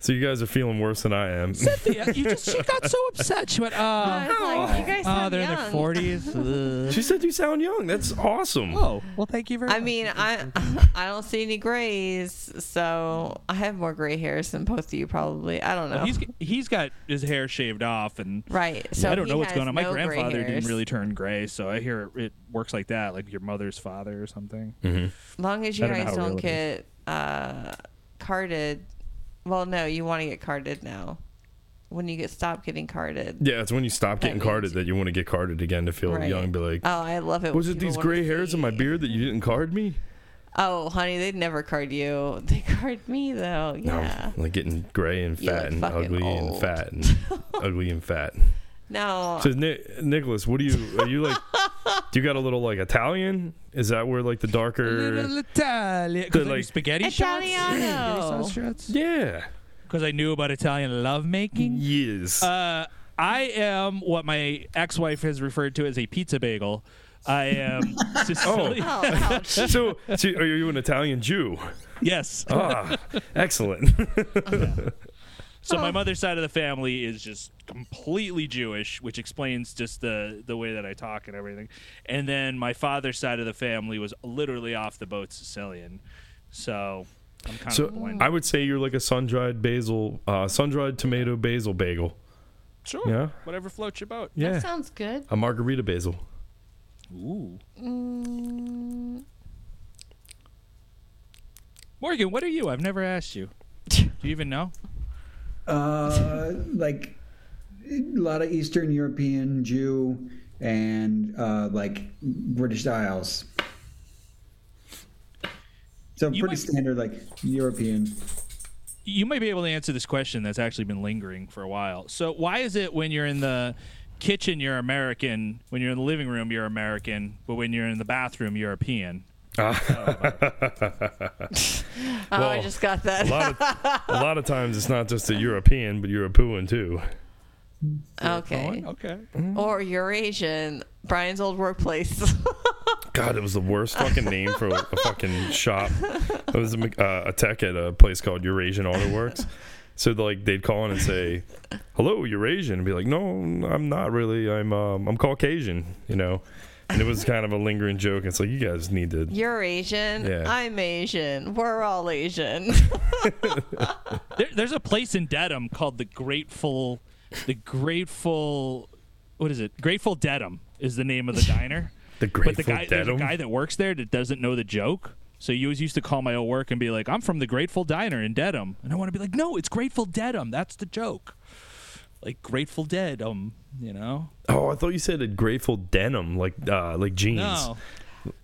So you guys are feeling worse than I am. Cynthia, you just she got so upset. She went, I "Oh, like, you guys oh, sound they're in their young. forties. she said you sound young. That's awesome. oh, well, thank you very much. I much." mean, I I don't see any grays, so I have more gray hairs than both of you probably. I don't know. Well, he's he's got his hair shaved off, and right. So I don't he know what's has going on. My no gray grandfather didn't really turn gray, so I hear it works like that, like your mother's father or something. Mm-hmm. As long as you I don't know guys how don't real get uh, carded. Well, no, you want to get carded now. When you get stopped getting carded. Yeah, it's when you stop getting means- carded that you want to get carded again to feel Right. young. Be like, Oh, I love it. was when it people these wanna gray hairs in my see- beard that you didn't card me? Oh, honey, they'd never card you. They card me though. Yeah. No, like getting gray and You look fat and fucking ugly and old. fat and ugly and fat. No. So Ni- Nicholas, what do you are you like? do you got a little like Italian? Is that where like the darker? Little Italian, The, like- spaghetti Italiano. shots. Yeah. Because I knew about Italian lovemaking. Yes. Uh, I am what my ex-wife has referred to as a pizza bagel. I am Sicilian. Oh, ouch. so, so are you an Italian Jew? Yes. Ah, excellent. So my mother's side of the family is just completely Jewish, which explains just the the way that I talk and everything. And then my father's side of the family was literally off the boat Sicilian. So I'm kind so of blended. I would say you're like a sun dried basil, uh, sun dried tomato basil bagel. Sure. Yeah. Whatever floats your boat. Yeah. That sounds good. a margarita basil. Ooh. Mm, Morgan, what are you? I've never asked you. Do you even know? Uh, like a lot of Eastern European Jew and uh, like British Isles. So You pretty might- standard, like European. You might be able to answer this question that's actually been lingering for a while. So, why is it when you're in the kitchen you're American, when you're in the living room you're American, but when you're in the bathroom you're European? oh, I just got that. A lot of a lot of times it's not just a European, but you're a European too. okay. Okay. Or Eurasian, Bryan's old workplace. God, it was the worst fucking name for a, a fucking shop. It was a, uh, a tech at a place called Eurasian Auto Works. So like they'd call in and say, "Hello, Eurasian," and be like, "No, I'm not really. I'm um, I'm Caucasian," you know. And it was kind of a lingering joke. It's like you guys need to. You're Asian. Yeah. I'm Asian. We're all Asian. There, there's a place in Dedham called the Grateful, the Grateful, what is it? Grateful Dedham is the name of the diner. The Grateful but Grateful the guy, there's a guy that works there that doesn't know the joke. So you always used to call my old work and be like, "I'm from the Grateful Diner in Dedham," and I want to be like, "No, it's Grateful Dedham. That's the joke." Like Grateful Dead, um, you know. Oh, I thought you said a Grateful Denim, like uh, like jeans. No,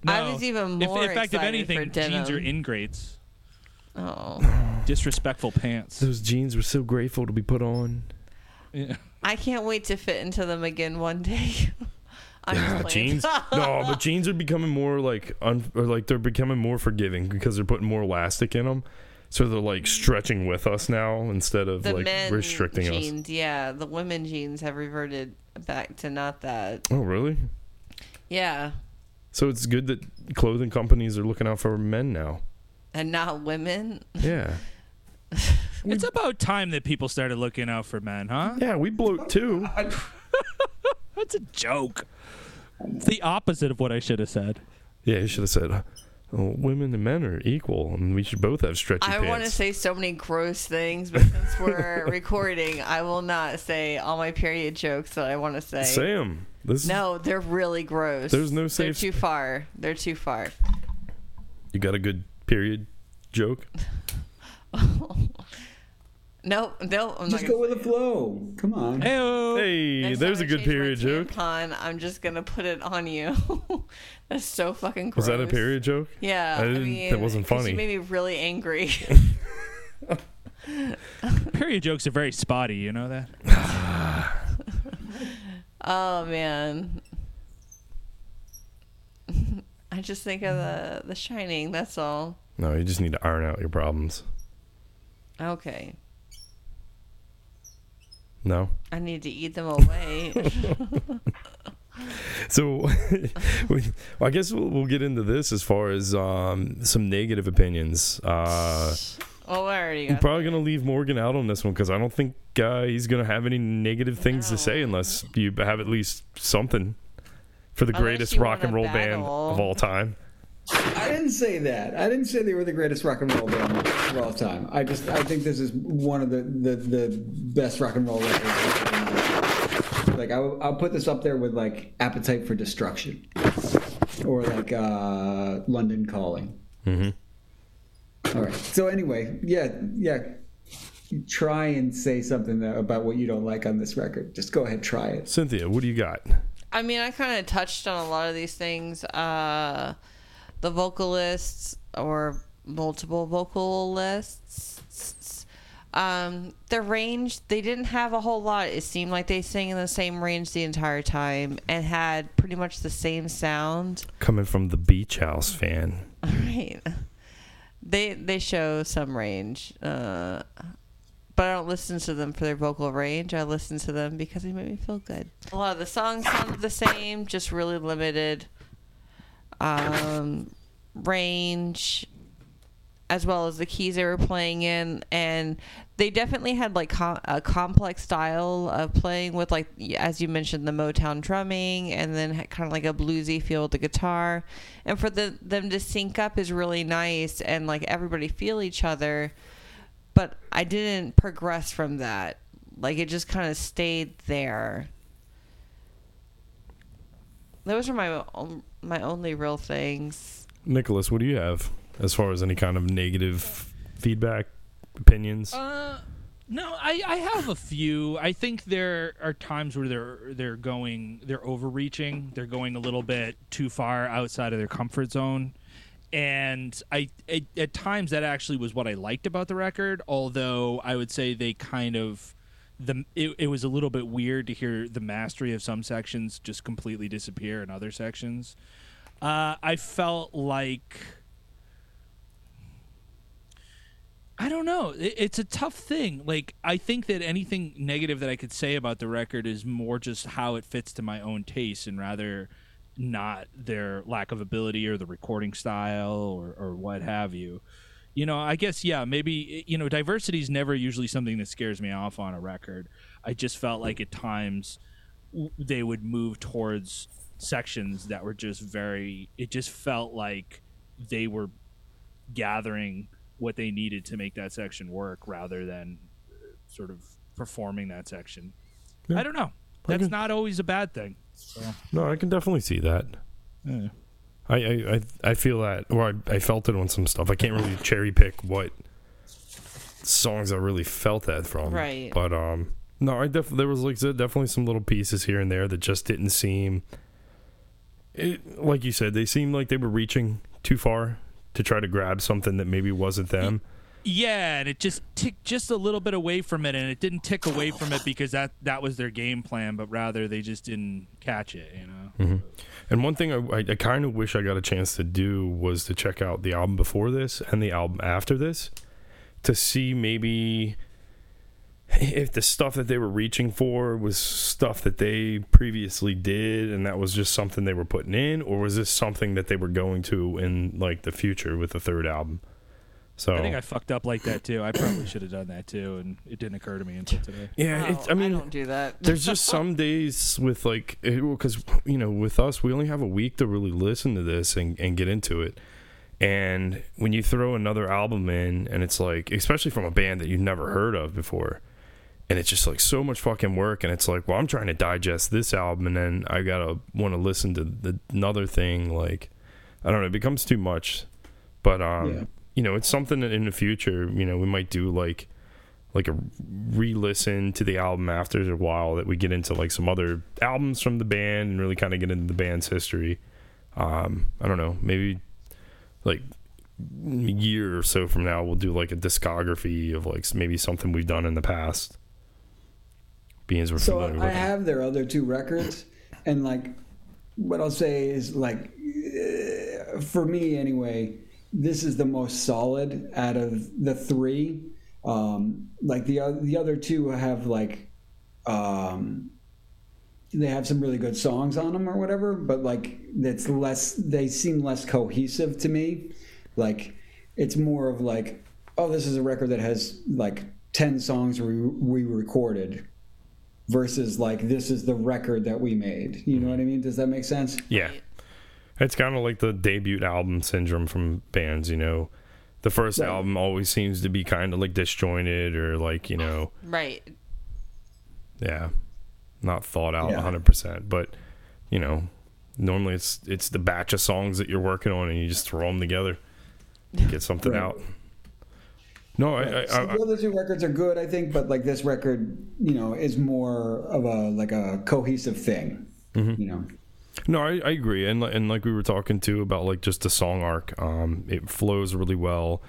I was even If- more in fact, if anything, jeans are ingrates. oh. Disrespectful pants. Those jeans were so grateful to be put on. Yeah. I can't wait to fit into them again one day. I'm just playing. jeans no but jeans are becoming more like un, or like they're becoming more forgiving because they're putting more elastic in them so they're like stretching with us now instead of the like men restricting us yeah. The women jeans have reverted back to not that. oh really Yeah, so it's good that clothing companies are looking out for men now and not women. yeah It's about time that people started looking out for men, huh? yeah we bloat too That's a joke. It's the opposite of what I should have said. yeah you should have said women and men are equal and we should both have stretchy I pants want to say so many gross things, but since we're recording, I will not say all my period jokes that I want to say. 'em. this No, they're really gross. There's no safe. They're too far. They're too far. you got a good period joke Nope, nope. I'm oh Just not go with the flow. Come on. Hey, hey Next there's a good period joke tampon, I'm just gonna put it on you. That's so fucking gross. was that a period joke Yeah, I I, didn't- mean, that wasn't funny. You made me really angry. period jokes are very spotty. You know that. oh man. I just think of the The Shining. That's all. no you just need to iron out your problems Okay, no I need to eat them away. So, we, well, I guess we'll, we'll get into this as far as um, some negative opinions. Uh, oh, I already I'm probably going to leave Morgan out on this one because I don't think uh, he's going to have any negative things to say unless you have at least something for the Unless greatest rock and roll wanna band of all time. I didn't say that. I didn't say they were the greatest rock and roll band of all time. I just I think this is one of the the, the best rock and roll records. Like I, will- I'll put this up there with like Appetite for Destruction, or like uh, London Calling. Mm-hmm. All right. So anyway, yeah, yeah. Try and say something about what you don't like on this record. Just go ahead, try it. Cynthia, what do you got? I mean, I kind of touched on a lot of these things. Uh, the vocalists or multiple vocalists. Um, the range, they didn't have a whole lot. It seemed like they sang in the same range the entire time and had pretty much the same sound. Coming from the Beach House fan. Right. They they show some range. Uh, but I don't listen to them for their vocal range. I listen to them because they make me feel good. A lot of the songs sounded the same, just really limited um, range, as well as the keys they were playing in, and they definitely had like com- a complex style of playing with like as you mentioned the Motown drumming, and then kind of like a bluesy feel with the guitar, and for the, them to sync up is really nice, and like everybody feel each other but I didn't progress from that. Like it just kind of stayed there. Those are my my only real things. Nicholas, what do you have as far as any kind of negative feedback, opinions? Uh, no, I, I have a few. I think there are times where they're they're going they're overreaching. They're going a little bit too far outside of their comfort zone. And I it, at times that actually was what I liked about the record, although I would say they kind of the it, it was a little bit weird to hear the mastery of some sections just completely disappear in other sections. Uh, I felt like I don't know. It, it's a tough thing. Like I think that anything negative that I could say about the record is more just how it fits to my own taste, and rather not their lack of ability or the recording style or, or what have you. You know, I guess yeah, maybe you know, diversity is never usually something that scares me off on a record. I just felt like at times they would move towards sections that were just very. It just felt like they were gathering what they needed to make that section work rather than uh, sort of performing that section. Yeah. I don't know. That's not always a bad thing. So. No, I can definitely see that. Yeah. I, I, I feel that, or I, I felt it on some stuff. I can't really cherry pick what songs I really felt that from. Right. But um, no, I definitely there was like definitely some little pieces here and there that just didn't seem. It, like you said, they seemed like they were reaching too far to try to grab something that maybe wasn't them. Yeah, and it just ticked just a little bit away from it, and it didn't tick away from it because that that was their game plan, but rather they just didn't catch it, you know. Mm-hmm. And one thing I, I, I kind of wish I got a chance to do was to check out the album before this and the album after this, to see maybe if the stuff that they were reaching for was stuff that they previously did and that was just something they were putting in or was this something that they were going to in like the future with the third album so I think I fucked up like that too. I probably should have done that too, and it didn't occur to me until today. Yeah, I mean, I don't do that. there's just some days with like because you know with us we only have a week to really listen to this and, and get into it. And when you throw another album in, and it's like, especially from a band that you've never heard of before, and it's just like so much fucking work and it's like well i'm trying to digest this album and then i gotta want to listen to the, another thing like i don't know it becomes too much but um yeah. You know it's something that in the future you know we might do like like a re-listen to the album after a while that we get into like some other albums from the band and really kind of get into the band's history. Um i don't know maybe like a year or so from now we'll do like a discography of like maybe something we've done in the past. Beings were so I have their other two records, and like what I'll say is like uh, for me anyway, this is the most solid out of the three. Um, like the the other two have like um, they have some really good songs on them or whatever, but like it's less. They seem less cohesive to me. Like it's more of like, oh, this is a record that has like ten songs we we recorded versus like this is the record that we made. You know what I mean? Does that make sense? Yeah. It's kind of like the debut album syndrome from bands, you know. The first right. album always seems to be kind of like disjointed or like, you know. Right. Yeah. Not thought out yeah. 100%, but you know, normally it's it's the batch of songs that you're working on and you just throw them together. To get something right. out. No, I, I, so the other two records are good, I think, but like this record, you know, is more of a like a cohesive thing. Mm-hmm. You know. No, I, I agree, and and like we were talking to about like just the song arc, um, it flows really well.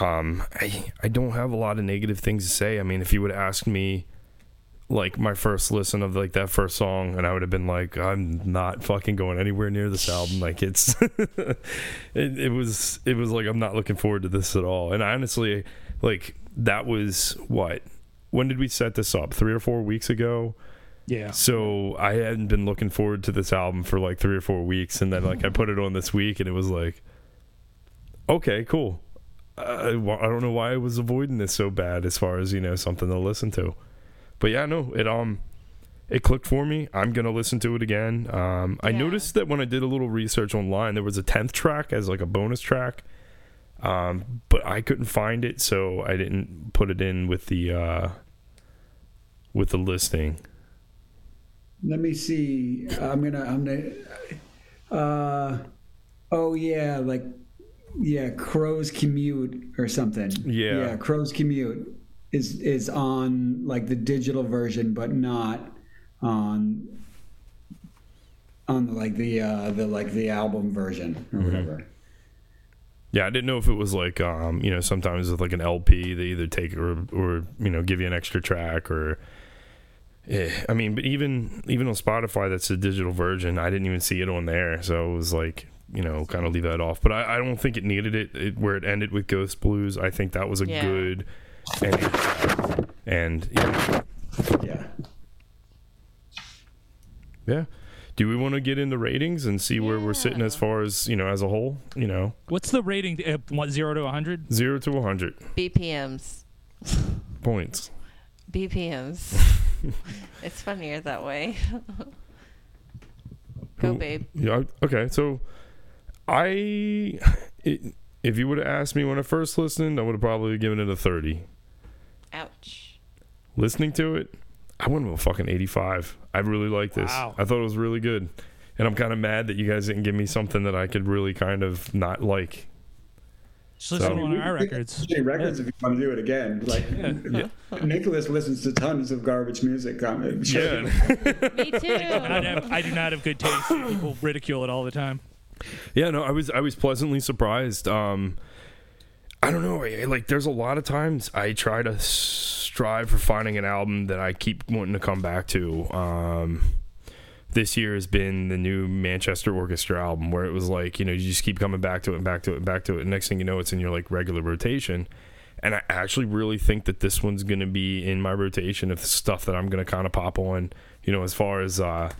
Um, I I don't have a lot of negative things to say. I mean, if you would ask me like my first listen of like that first song and I would have been like I'm not fucking going anywhere near this album. Like it's it, it was it was like I'm not looking forward to this at all. And honestly like that was what? When did we set this up? 3 or 4 weeks ago yeah so I hadn't been looking forward to this album for like 3 or 4 weeks and then like I put it on this week and it was like okay cool I, I don't know why I was avoiding this so bad as far as you know something to listen to but yeah, no, it um it clicked for me. I'm gonna listen to it again. Um, yeah. I noticed that when I did a little research online, there was a tenth track as like a bonus track, um, but I couldn't find it, so I didn't put it in with the uh, with the listing. Let me see. I'm gonna. I'm gonna. Uh, oh yeah, like yeah, Crow's Commute or something. Yeah. yeah, Crow's Commute is is on like the digital version, but not on on like the uh the like the album version or whatever. Yeah, I didn't know if it was like um, you know, sometimes with like an LP they either take or or you know, give you an extra track or I mean, but even even on Spotify that's a digital version, I didn't even see it on there. So it was like, you know, kind of leave that off. But I, I don't think it needed it, it where it ended with Ghost Blues. I think that was a Yeah. good ending. And yeah, Yeah. yeah. Do we want to get into ratings and see where we're sitting as far as, you know, as a whole, you know, What's the rating? Uh, what zero to hundred? 0 to 100 BPMs. points. BPMs. it's funnier that way. Go, babe. Yeah. Okay. So, I, it, if you would have asked me when I first listened, I would have probably given it a thirty. Ouch. Listening to it, I went with a fucking eighty-five. I really like this. Wow. I thought it was really good, and I'm kind of mad that you guys didn't give me something that I could really kind of not like. Just listen So- to one of our records. Jay records if you want to do it again. Like Nicholas listens to tons of garbage music. Um, Yeah. Me too. I, have, I do not have good taste. People ridicule it all the time. Yeah, no, I was I was pleasantly surprised. Um, I don't know, I- like there's a lot of times I try to strive for finding an album that I keep wanting to come back to. Um, this year has been the new Manchester Orchestra album, where it was like you know you just keep coming back to it and back to it and back to it. And next thing you know, it's in your like regular rotation. And I actually really think that this one's going to be in my rotation of stuff that I'm going to kind of pop on. You know, as far as uh,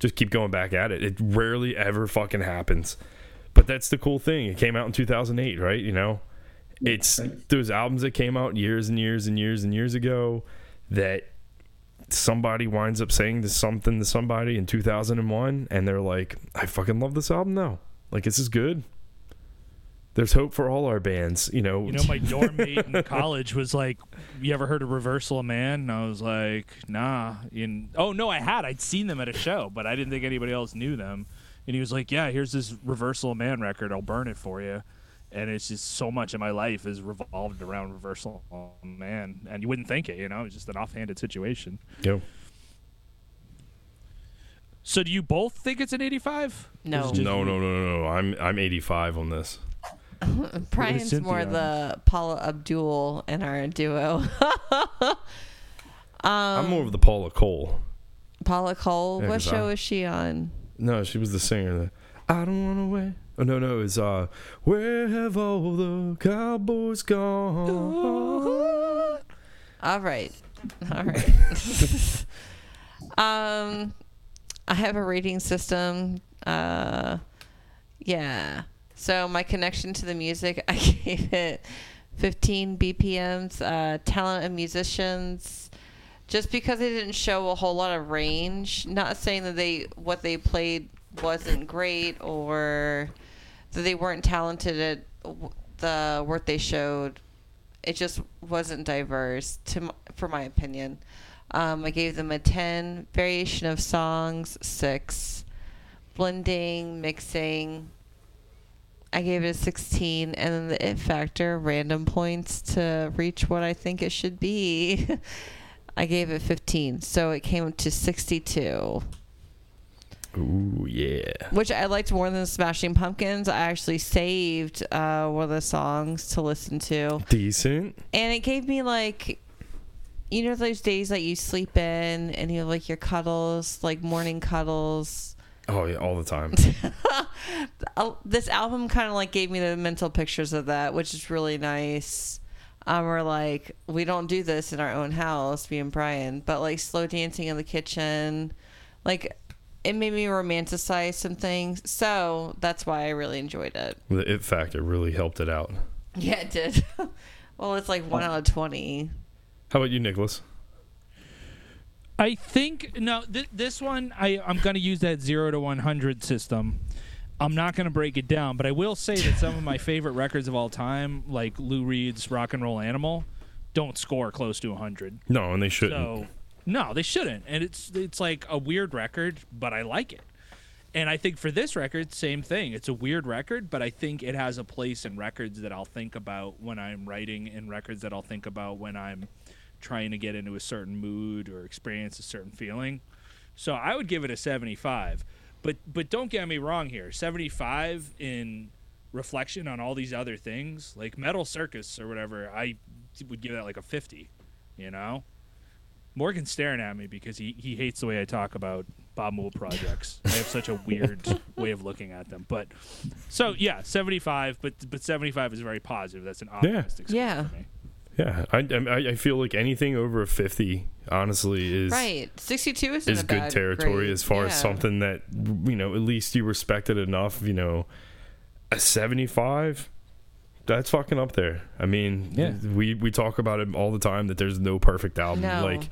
just keep going back at it. It rarely ever fucking happens. But that's the cool thing. It came out in 2008, right? You know, it's those albums that came out years and years and years and years ago that somebody winds up saying to something to somebody in 2001 and they're like, I fucking love this album now. Like, this is good. There's hope for all our bands, you know. You know, my dorm mate in college was like, "You ever heard of Reversal of Man?" And I was like, "Nah." And oh no, I had. I'd seen them at a show, but I didn't think anybody else knew them. And he was like, "Yeah, here's this Reversal of Man record. I'll burn it for you." And it's just so much of my life is revolved around Reversal of Man, and you wouldn't think it. You know, it's just an offhanded situation. Yo. So, do you both think it's an 85? No. Just- No, no, no, no, no. I'm I'm 85 on this. Bryan's Cynthia more the Paula Abdul in our duo. Um, I'm more of the Paula Cole. Paula Cole. Yeah, what 'cause show I- is she on? No, she was the singer. That, I don't want to wait. Oh no, no, it's uh, where have all the cowboys gone? All right. All right. um, I have a rating system. Uh, yeah. So my connection to the music, I gave it 15 BPMs. Uh, talent of musicians, just because they didn't show a whole lot of range. Not saying that they what they played wasn't great or that they weren't talented at the work they showed it just wasn't diverse to for my opinion. Um, I gave them a 10 variation of songs, 6 blending, mixing. I gave it a 16 and then the it factor, random points to reach what I think it should be. I gave it 15. So it came to 62 Ooh yeah. which I liked more than Smashing Pumpkins. I actually saved uh, one of the songs to listen to, Decent. and it gave me like, you know, those days that you sleep in and you have like your cuddles, like morning cuddles. Oh yeah, all the time. Uh, This album kind of like gave me the mental pictures of that, which is really nice. Um, we're like, we don't do this in our own house, me and Bryan, but like slow dancing in the kitchen, like it made me romanticize some things. So that's why I really enjoyed it. the it factor really helped it out. Yeah, it did. well, it's like one out of 20. How about you, Nicholas? I think no. Th- this one, I I'm gonna use that zero to one hundred system. I'm not gonna break it down, but I will say that some of my favorite records of all time, like Lou Reed's "Rock and Roll Animal," don't score close to hundred. No, and they shouldn't. So No, they shouldn't. And it's it's like a weird record, but I like it. And I think for this record, same thing. It's a weird record, but I think it has a place in records that I'll think about when I'm writing, and records that I'll think about when I'm trying to get into a certain mood or experience a certain feeling. So I would give it a 75. But but don't get me wrong here. 75 in reflection on all these other things, like Metal Circus or whatever, I would give that like a 50, you know? Morgan's staring at me because he, he hates the way I talk about Bob Mould projects. I have such a weird way of looking at them. But so yeah, 75, but but 75 is very positive. That's an optimistic score Yeah. for me. Yeah, I, I I feel like anything over a fifty, honestly, is Right. 62 isn't is good territory grade. as far as something that you know at least you respected enough. You know, a seventy-five, that's fucking up there. I mean, Yeah. we we talk about it all the time that there's no perfect album. No. Like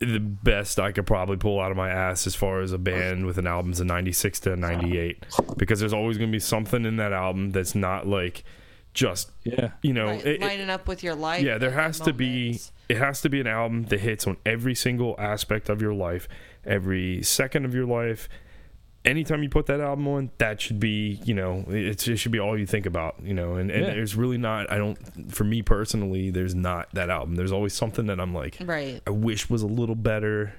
the best I could probably pull out of my ass as far as a band with an album is a 96 to a 98 because there's always going to be something in that album that's not like just Yeah. you know Right, it- it- lining up with your life. yeah there at the has to be it has to be an album that hits on every single aspect of your life every second of your life anytime you put that album on that should be you know it's, it should be all you think about you know and, and Yeah. there's really not i don't for me personally there's not that album there's always something that i'm like Right. i wish was a little better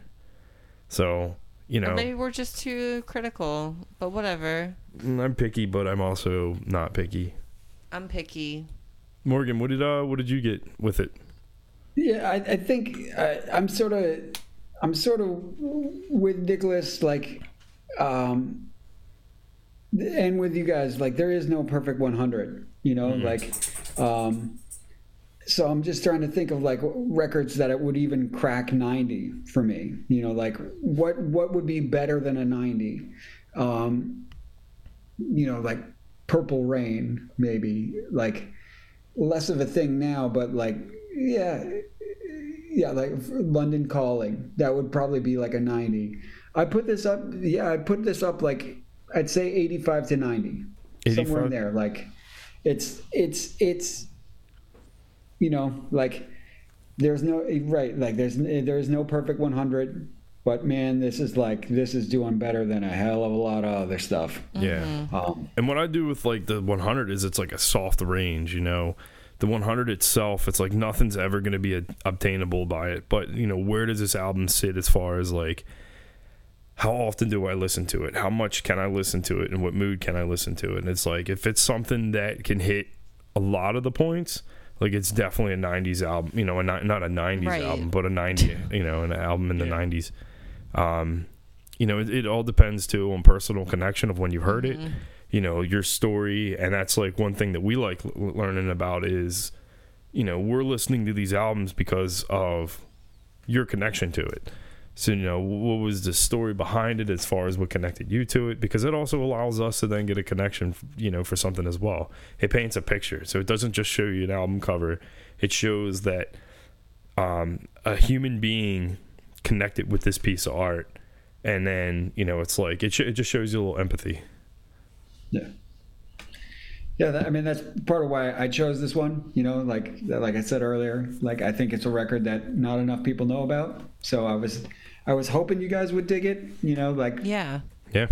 so you Or know maybe we're just too critical, but whatever. i'm picky but i'm also not picky I'm picky. morgan what did uh what did you get with it Yeah, I, I think I, I'm sort of, I'm sort of with Nicholas, like, um, and with you guys, like, there is no perfect 100, you know, like, um, so I'm just trying to think of like records that it would even crack 90 for me, you know, like what what would be better than a 90, um, you know, like Purple Rain, maybe like less of a thing now, but like yeah, yeah, like London Calling, that would probably be like a 90. I put this up, yeah, I put this up like I'd say 85 to 90, somewhere in there. Like it's it's it's you know like there's no right like there's there's no perfect 100 but man this is like this is doing better than a hell of a lot of other stuff yeah um, And what I do with like the 100 is it's like a soft range, you know. The 100 itself, it's like nothing's ever going to be a, obtainable by it. But you know, where does this album sit as far as like how often do I listen to it? How much can I listen to it? And what mood can I listen to it? And it's like if it's something that can hit a lot of the points, like it's definitely a 90s album. You know, a, not a 90s Right. album, but a 90. You know, an album in the 90s. Um, you know, it, it all depends too on personal connection of when you heard it you know your story and that's like one thing that we like l- learning about is you know we're listening to these albums because of your connection to it so you know what was the story behind it as far as what connected you to it? Because it also allows us to then get a connection you know for something as well. It paints a picture. So it doesn't just show you an album cover. It shows that um, a human being connected with this piece of art. And then you know it's like it, sh- it just shows you a little empathy. Yeah yeah that, i mean that's part of why i chose this one you know like like i said earlier like i think it's a record that not enough people know about so i was i was hoping you guys would dig it you know like Yeah. yeah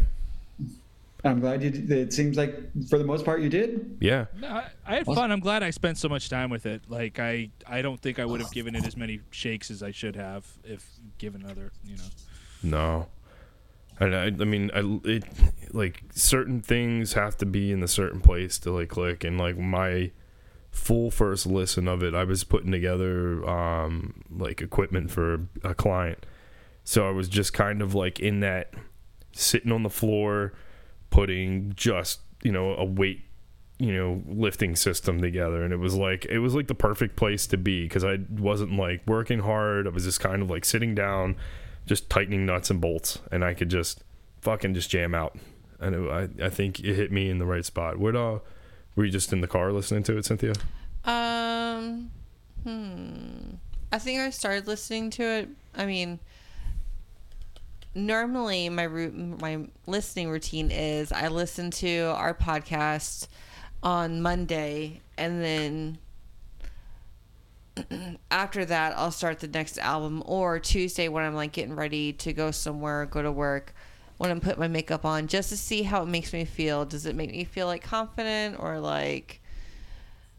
i'm glad you did it seems like for the most part you did yeah No, I, I had fun. I'm glad I spent so much time with it. Like I, I don't think I would have given it as many shakes as I should have if given other, you know. No. And I, I mean, I, it, like certain things have to be in a certain place to like click. And like my full first listen of it, I was putting together um, like equipment for a client. So I was just kind of like in that sitting on the floor, putting just, you know, a weight you know lifting system together and it was like it was like the perfect place to be because i wasn't like working hard i was just kind of like sitting down just tightening nuts and bolts and i could just fucking just jam out and it, I, I think it hit me in the right spot what uh were you just in the car listening to it cynthia Um, hmm. I think I started listening to it. I mean, normally my root, my listening routine is I listen to our podcast on Monday, and then after that, I'll start the next album, or Tuesday when I'm like getting ready to go somewhere, go to work, when I'm putting my makeup on, just to see how it makes me feel. Does it make me feel like confident or like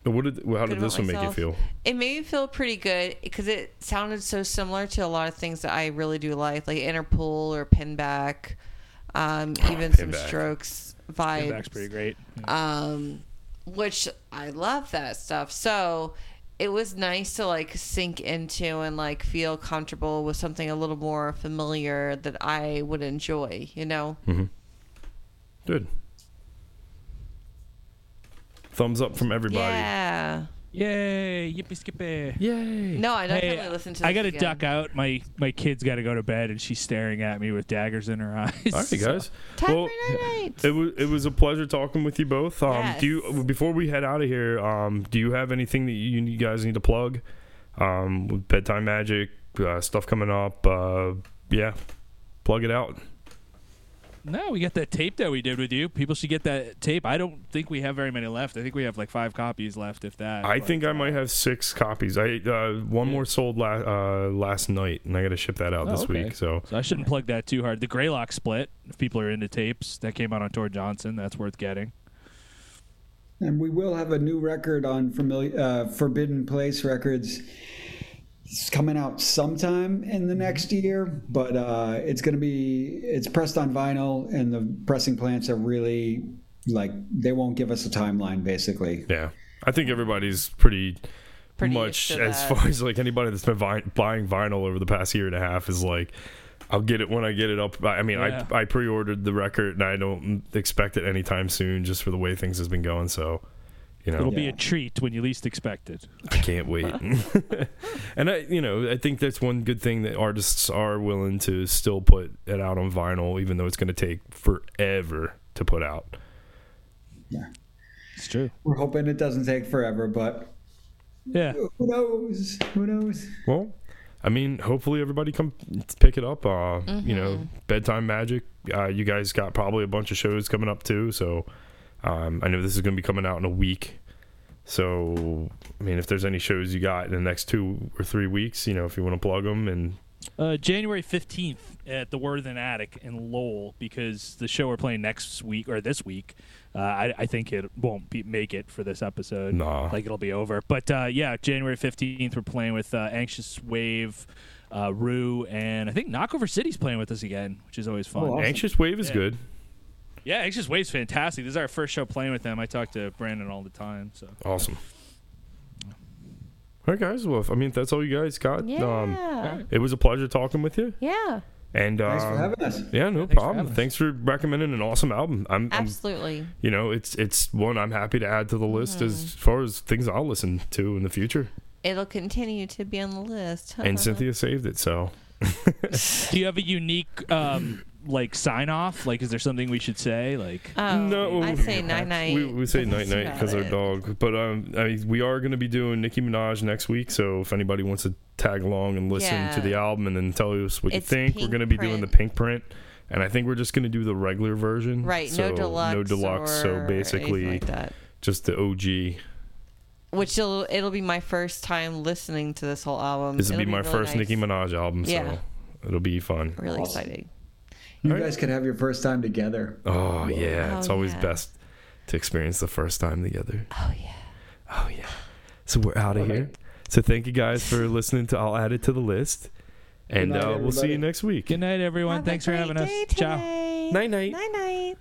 What did how did this about one make you feel? It made me feel pretty good because it sounded so similar to a lot of things that I really do like, like Interpol or Pinback, um, even some Strokes Back's vibes pretty great. um, which I love that stuff. So it was nice to like sink into and like feel comfortable with something a little more familiar that I would enjoy, you know? Mm-hmm. Good. Thumbs up from everybody. Yeah. Yay! Yippee skippy! Yay. No, I definitely Hey, listen to. I got to again. duck out. My my kid's got to go to bed, and she's staring at me with daggers in her eyes. All right, guys. Time well, for night night. it was it was a pleasure talking with you both. Um, Yes. Do you before we head out of here? Um, do you have anything that you, you guys need to plug? Um, with bedtime magic uh, stuff coming up. Uh, yeah, plug it out. No, we got that tape that we did with you. People should get that tape. I don't think we have very many left. I think we have like five copies left, if that. I but- think I might have six copies. I uh, one more sold la- uh, last night, and I got to ship that out Oh, this okay. week. So So I shouldn't plug that too hard. The Greylock split, if people are into tapes, that came out on Tor Johnson. That's worth getting. And we will have a new record on familiar, uh, Forbidden Place Records. It's coming out sometime in the next year, but uh, it's going to be it's pressed on vinyl, and the pressing plants are really like they won't give us a timeline. Basically, yeah, I think everybody's pretty. Pretty much as that. far as like anybody that's been vi- buying vinyl over the past year and a half is like I'll get it when I get it up. I mean, Yeah. I I pre-ordered the record and I don't expect it anytime soon, just for the way things has been going. So, you know, It'll be Yeah. a treat when you least expect it. I can't wait. and I, you know, I think that's one good thing that artists are willing to still put it out on vinyl, even though it's going to take forever to put out. Yeah, it's true. we're hoping it doesn't take forever, but Yeah. who knows? Who knows? Well, I mean, hopefully everybody come pick it up. Uh, You know, Mm-hmm. bedtime magic. Uh, you guys got probably a bunch of shows coming up too. So um, I know this is going to be coming out in a week. So I mean, if there's any shows you got in the next two or three weeks, you know, if you want to plug them and Uh, January 15th at the Worthen Attic in Lowell because the show we're playing next week or this week, uh, I, I think it won't be, make it for this episode. Nah. Like it'll be over. But uh, yeah, January 15th, we're playing with uh, Anxious Wave, uh, Rue, and I think Knockover City's playing with us again, which is always fun. Oh, awesome. Anxious Wave is Yeah. good. Yeah, Anxious Wave's fantastic. This is our first show playing with them. I talk to Brandon all the time. So Awesome. All right, guys. Well, I mean, that's all you guys got, Yeah. um, it was a pleasure talking with you. yeah. And Thanks for um, having us. Yeah, no thanks problem. having us. Thanks for recommending an awesome album. I'm, I'm Absolutely. you know, it's it's one I'm happy to add to the list Mm-hmm. as far as things I'll listen to in the future. It'll continue to be on the list. And Cynthia saved it, so do you have a unique um, like sign off? Like, is there something we should say? Like, Oh, No. I say night night. we, we say night night because our dog. But um, I mean, we are going to be doing Nicki Minaj next week, so if anybody wants to tag along and listen Yeah. to the album and then tell us what It's you think, we're going to be doing the Pinkprint. And I think we're just going to do the regular version. Right, So, no deluxe. No deluxe. So basically, like that. just the OG. Which will it'll be my first time listening to this whole album. This will be It'll my really first nice. Nicki Minaj album, so Yeah. it'll be fun. Really Awesome. exciting. You Alright. guys could have your first time together. Oh yeah, Oh, it's always yeah. best to experience the first time together. Oh yeah. Oh yeah. So we're out of here. So thank you guys for listening to. I'll add it to the list, and night, uh, we'll see you next week. good night, everyone. Have a Thanks for great having us. day Ciao. Night night. Night night.